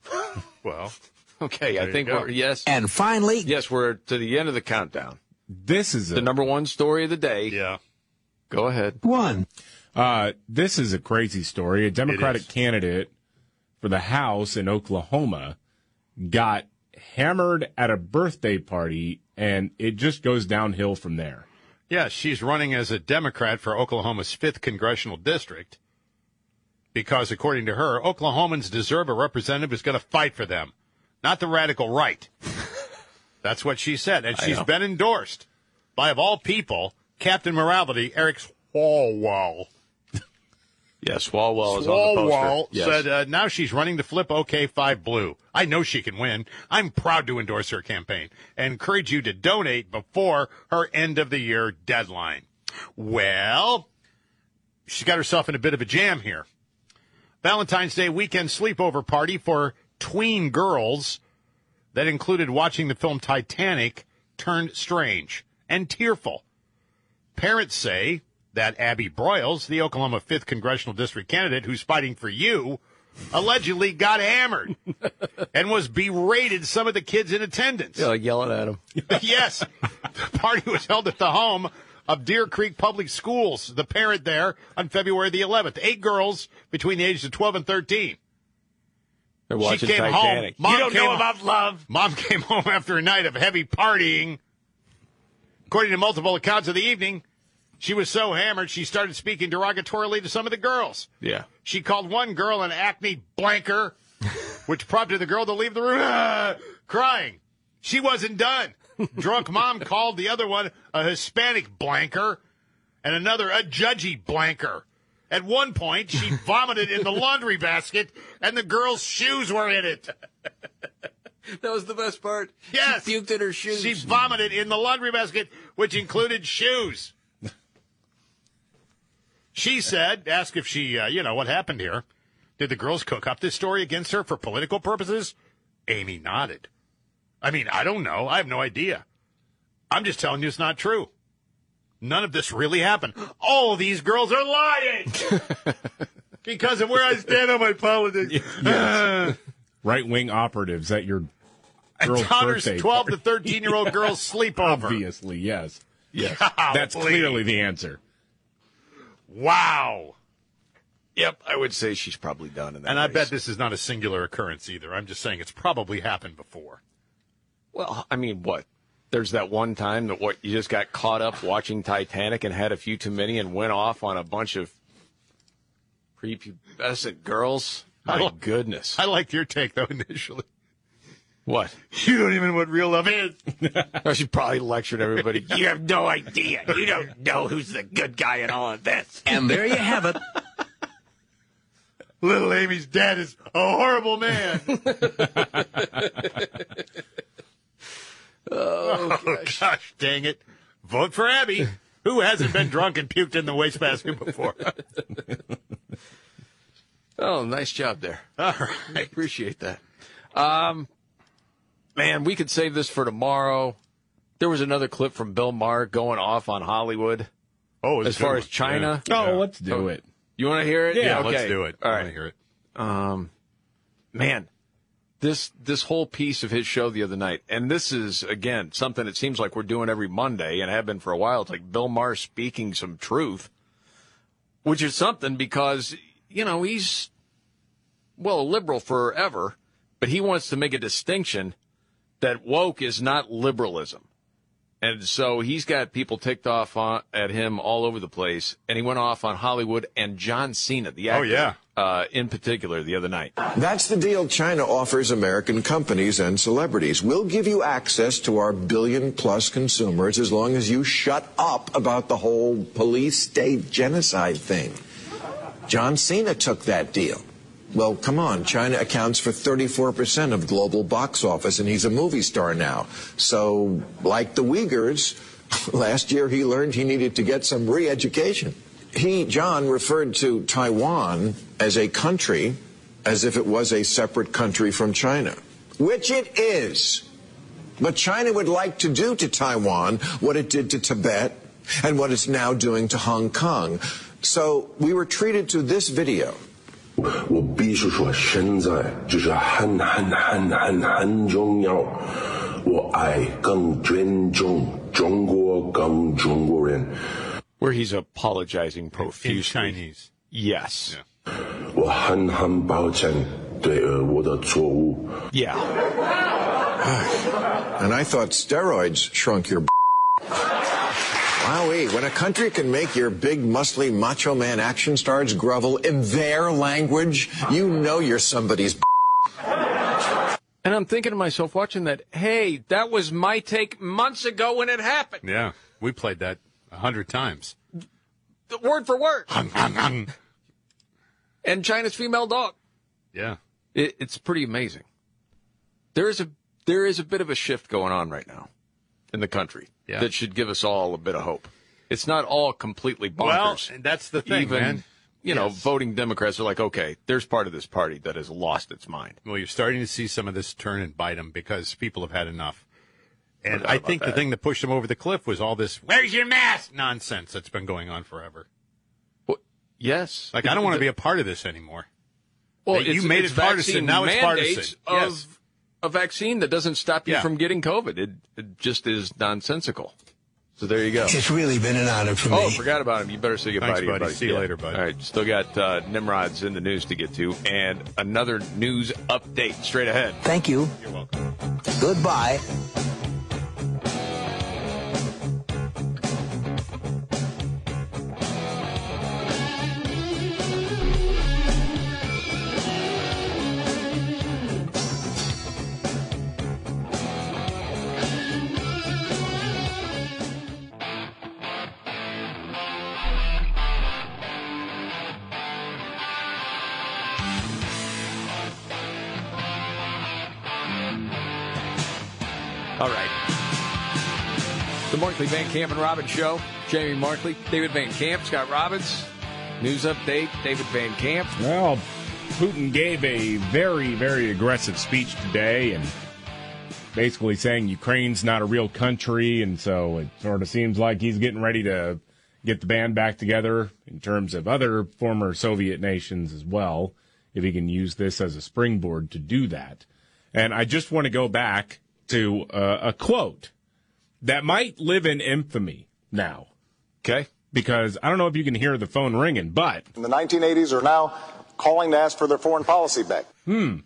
Well, Okay, There I think we're yes. And finally, Yes, we're to the end of the countdown. This is a, The number one story of the day. Yeah. Go ahead. One. Uh, this is a crazy story. A Democratic candidate for the House in Oklahoma got hammered at a birthday party, and it just goes downhill from there. Yeah, she's running as a Democrat for Oklahoma's 5th congressional district because, according to her, Oklahomans deserve a representative who's going to fight for them, not the radical right. That's what she said. And she's been endorsed by, of all people, Captain Morality, Eric Swalwell. Yes, Swalwell is on the poster. Swalwell Yes. said uh, now she's running to flip OK5 Blue. I know she can win. I'm proud to endorse her campaign and encourage you to donate before her end of the year deadline. Well, she's got herself in a bit of a jam here. Valentine's Day weekend sleepover party for tween girls that included watching the film Titanic turned strange and tearful. Parents say that Abby Broyles, the Oklahoma 5th Congressional District candidate who's fighting for you, allegedly got hammered and was berated some of the kids in attendance. Yeah, yelling at him. yes. The party was held at the home of Deer Creek Public Schools, the parent there, on February the 11th. Eight girls between the ages of 12 and 13. They're she came Titanic. home. Mom You don't came know home- about love. Mom came home after a night of heavy partying. According to multiple accounts of the evening, she was so hammered she started speaking derogatorily to some of the girls. Yeah. She called one girl an acne blanker, which prompted the girl to leave the room crying. She wasn't done. Drunk mom called the other one a Hispanic blanker and another a judgy blanker. At one point, she vomited in the laundry basket and the girl's shoes were in it. That was the best part. Yes. She puked in her shoes. She vomited in the laundry basket, which included shoes. She said, asked if she, uh, you know, what happened here. Did the girls cook up this story against her for political purposes? Amy nodded. I mean, I don't know. I have no idea. I'm just telling you it's not true. None of this really happened. All of these girls are lying because of where I stand on my politics. Ah. Right wing operatives at your girl's Daughter's birthday 12 to 13 year old girls sleepover. Obviously, yes. Yes. Golly. That's clearly the answer. Wow. Yep, I would say she's probably done in that. And I race. bet this is not a singular occurrence either. I'm just saying it's probably happened before. Well, I mean, what? There's that one time that what you just got caught up watching Titanic and had a few too many and went off on a bunch of prepubescent girls. I My li- goodness. I liked your take though initially. What? You don't even know what real love is. I should probably lectured everybody. You have no idea. You don't know who's the good guy in all of this. And there you have it. Little Amy's dad is a horrible man. Oh, oh gosh, dang it. Vote for Abby, who hasn't been drunk and puked in the wastebasket before. Oh, nice job there. All right. Appreciate that. Um, man, we could save this for tomorrow. There was another clip from Bill Maher going off on Hollywood. Oh, as far as China. Oh, let's do it. You want to hear it? Yeah, okay. let's do it. All right. I want to hear it. Um, man, this this whole piece of his show the other night, and this is again something that seems like we're doing every Monday and have been for a while. It's like Bill Maher speaking some truth, which is something because you know he's well a liberal forever, but he wants to make a distinction that woke is not liberalism. And so he's got people ticked off on, at him all over the place. And he went off on Hollywood and John Cena, the actor, Oh, yeah. Uh, in particular, the other night. That's the deal China offers American companies and celebrities. We'll give you access to our billion plus consumers as long as you shut up about the whole police state genocide thing. John Cena took that deal. Well, come on. China accounts for 34% of global box office, and he's a movie star now. So, like the Uyghurs, last year he learned he needed to get some re education He, John, referred to Taiwan as a country as if it was a separate country from China, which it is. But China would like to do to Taiwan what it did to Tibet and what it's now doing to Hong Kong. So we were treated to this video. 我必须说，现在这是很很很很很重要。我爱更尊重 中国跟中国人， Where he's apologizing profusely. In Chinese. Yes. 我很很抱歉对呃我的错误。 Yeah. And I thought steroids shrunk your. Wowee, when a country can make your big, muscly, macho man action stars grovel in their language, you know you're somebody's. And I'm thinking to myself, watching that, hey, that was my take months ago when it happened. Yeah, we played that a hundred times. The word for word. and China's female dog. Yeah. It, it's pretty amazing. There is a there is a bit of a shift going on right now in the country Yeah. that should give us all a bit of hope. It's not all completely Well, bonkers. and that's the thing, Even, man. You know, Yes. voting Democrats are like, okay, there's part of this party that has lost its mind. Well, you're starting to see some of this turn and bite them because people have had enough. And forgot I about think the thing that pushed him over the cliff was all this "Where's your mask?" nonsense that's been going on forever. Yes, Like I don't want to be a part of this anymore. Well, you made it partisan. Now it's partisan. Of Yes. a vaccine that doesn't stop you Yeah. from getting COVID. It, it just is nonsensical. So there you go. It's really been an honor for me. Oh, me. forgot about him. You better say goodbye Thanks, to your buddy. buddy. See you later, bud. All right, still got uh, Nimrod's in the news to get to, and another news update straight ahead. Thank you. You're welcome. Goodbye. The Markley Van Camp and Robbins Show. Jamie Markley, David Van Camp, Scott Robbins. News update, David Van Camp. Well, Putin gave a very, very aggressive speech today and basically saying Ukraine's not a real country. And so it sort of seems like he's getting ready to get the band back together in terms of other former Soviet nations as well, if he can use this as a springboard to do that. And I just want to go back to uh, a quote that might live in infamy now. Okay. Because I don't know if you can hear the phone ringing, but in the 1980s are now calling to ask for their foreign policy back. Hmm.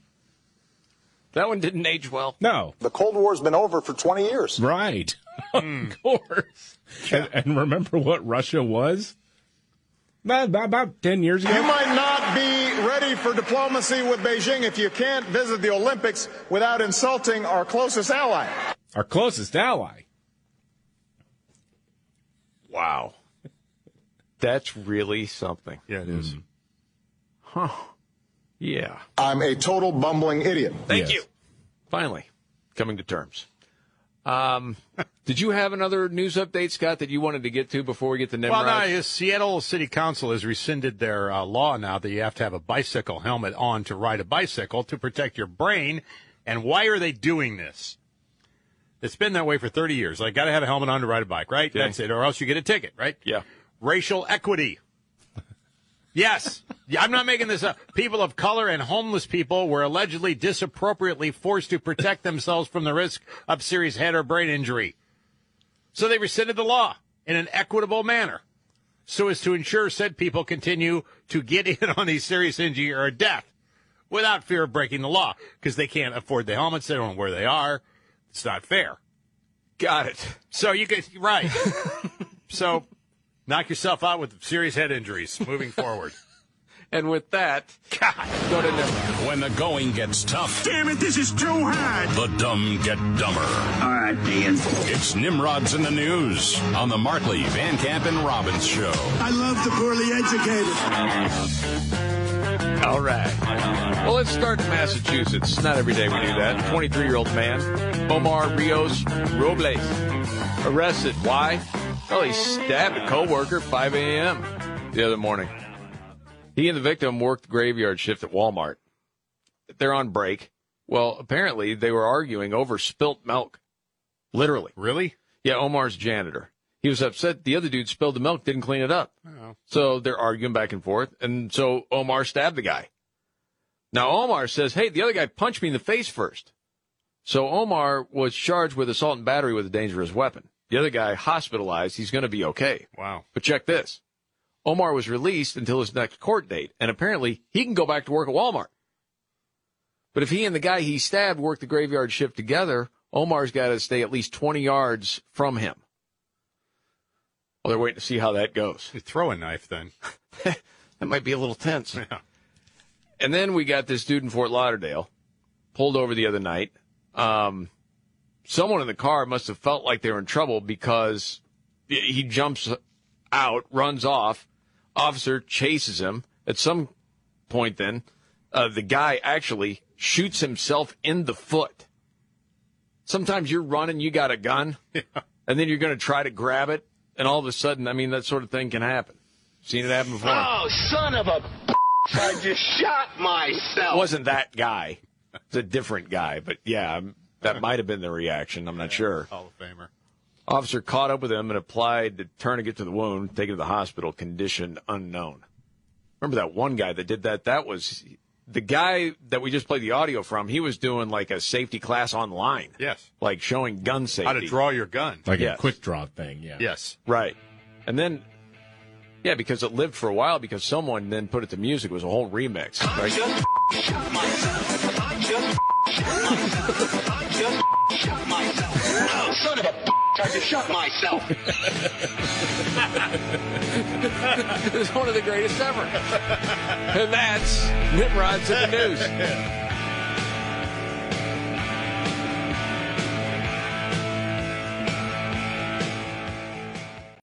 That one didn't age well. No. The Cold War's been over for 20 years. Right. of course. And, and remember what Russia was? About, about, about 10 years ago? You might not be ready for diplomacy with Beijing if you can't visit the Olympics without insulting our closest ally. Our closest ally. Wow. That's really something. Yeah, it is. Huh. Yeah. I'm a total bumbling idiot. Thank Yes. you. Finally, coming to terms. Um, did you have another news update, Scott, that you wanted to get to before we get to Nimrod? Well, no, Seattle City Council has rescinded their uh, law now that you have to have a bicycle helmet on to ride a bicycle to protect your brain. And why are they doing this? It's been that way for 30 years. Like, got to have a helmet on to ride a bike, right? That's it, or else you get a ticket, right? Yeah. Racial equity. Yes. Yeah, I'm not making this up. People of color and homeless people were allegedly disappropriately forced to protect themselves from the risk of serious head or brain injury. So they rescinded the law in an equitable manner so as to ensure said people continue to get in on a serious injury or death without fear of breaking the law because they can't afford the helmets. They don't know where they are. It's not fair. Got it. So you could, right. so knock yourself out with serious head injuries moving forward. And with that, God, go to Nimrod. When the going gets tough, Damn it, this is too hard. the dumb get dumber. All right, Ian. It's Nimrod's in the news on the Markley, Van Camp, and Robbins show. I love the poorly educated. All right. Well, let's start in Massachusetts. Not every day we do that. 23 year old man, Omar Rios Robles, arrested. Why? Well, he stabbed a coworker at 5 a.m. the other morning. He and the victim worked the graveyard shift at Walmart. They're on break. Well, apparently they were arguing over spilt milk. Literally. Really? Yeah, Omar's janitor. He was upset the other dude spilled the milk, didn't clean it up. Oh. So they're arguing back and forth, and so Omar stabbed the guy. Now Omar says, "Hey, the other guy punched me in the face first. So Omar was charged with assault and battery with a dangerous weapon. The other guy hospitalized. He's going to be okay. Wow. But check this. Omar was released until his next court date, and apparently he can go back to work at Walmart. But if he and the guy he stabbed work the graveyard shift together, Omar's got to stay at least 20 yards from him. Well, they're waiting to see how that goes. You throw a knife then. that might be a little tense. Yeah. And then we got this dude in Fort Lauderdale pulled over the other night. Um, someone in the car must have felt like they were in trouble because he jumps out, runs off. Officer chases him. At some point, then, uh, the guy actually shoots himself in the foot. Sometimes you're running, you got a gun, and then you're going to try to grab it, and all of a sudden, I mean, that sort of thing can happen. Seen it happen before. Oh, son of a I just shot myself. It wasn't that guy. It's a different guy, but yeah, um, that might have been the reaction. I'm not sure. Hall of Famer. Officer caught up with him and applied the tourniquet to the wound, taken to the hospital, condition unknown. Remember that one guy that did that? That was the guy that we just played the audio from. He was doing like a safety class online. Yes. Like showing gun safety. How to draw your gun. Like Yes. a quick draw thing, yeah. Yes. Right. And then, yeah, because it lived for a while because someone then put it to music. It was a whole remix. Right? Oh, son of a I just shot myself. it was one of the greatest ever. and that's Nimrod's in the news.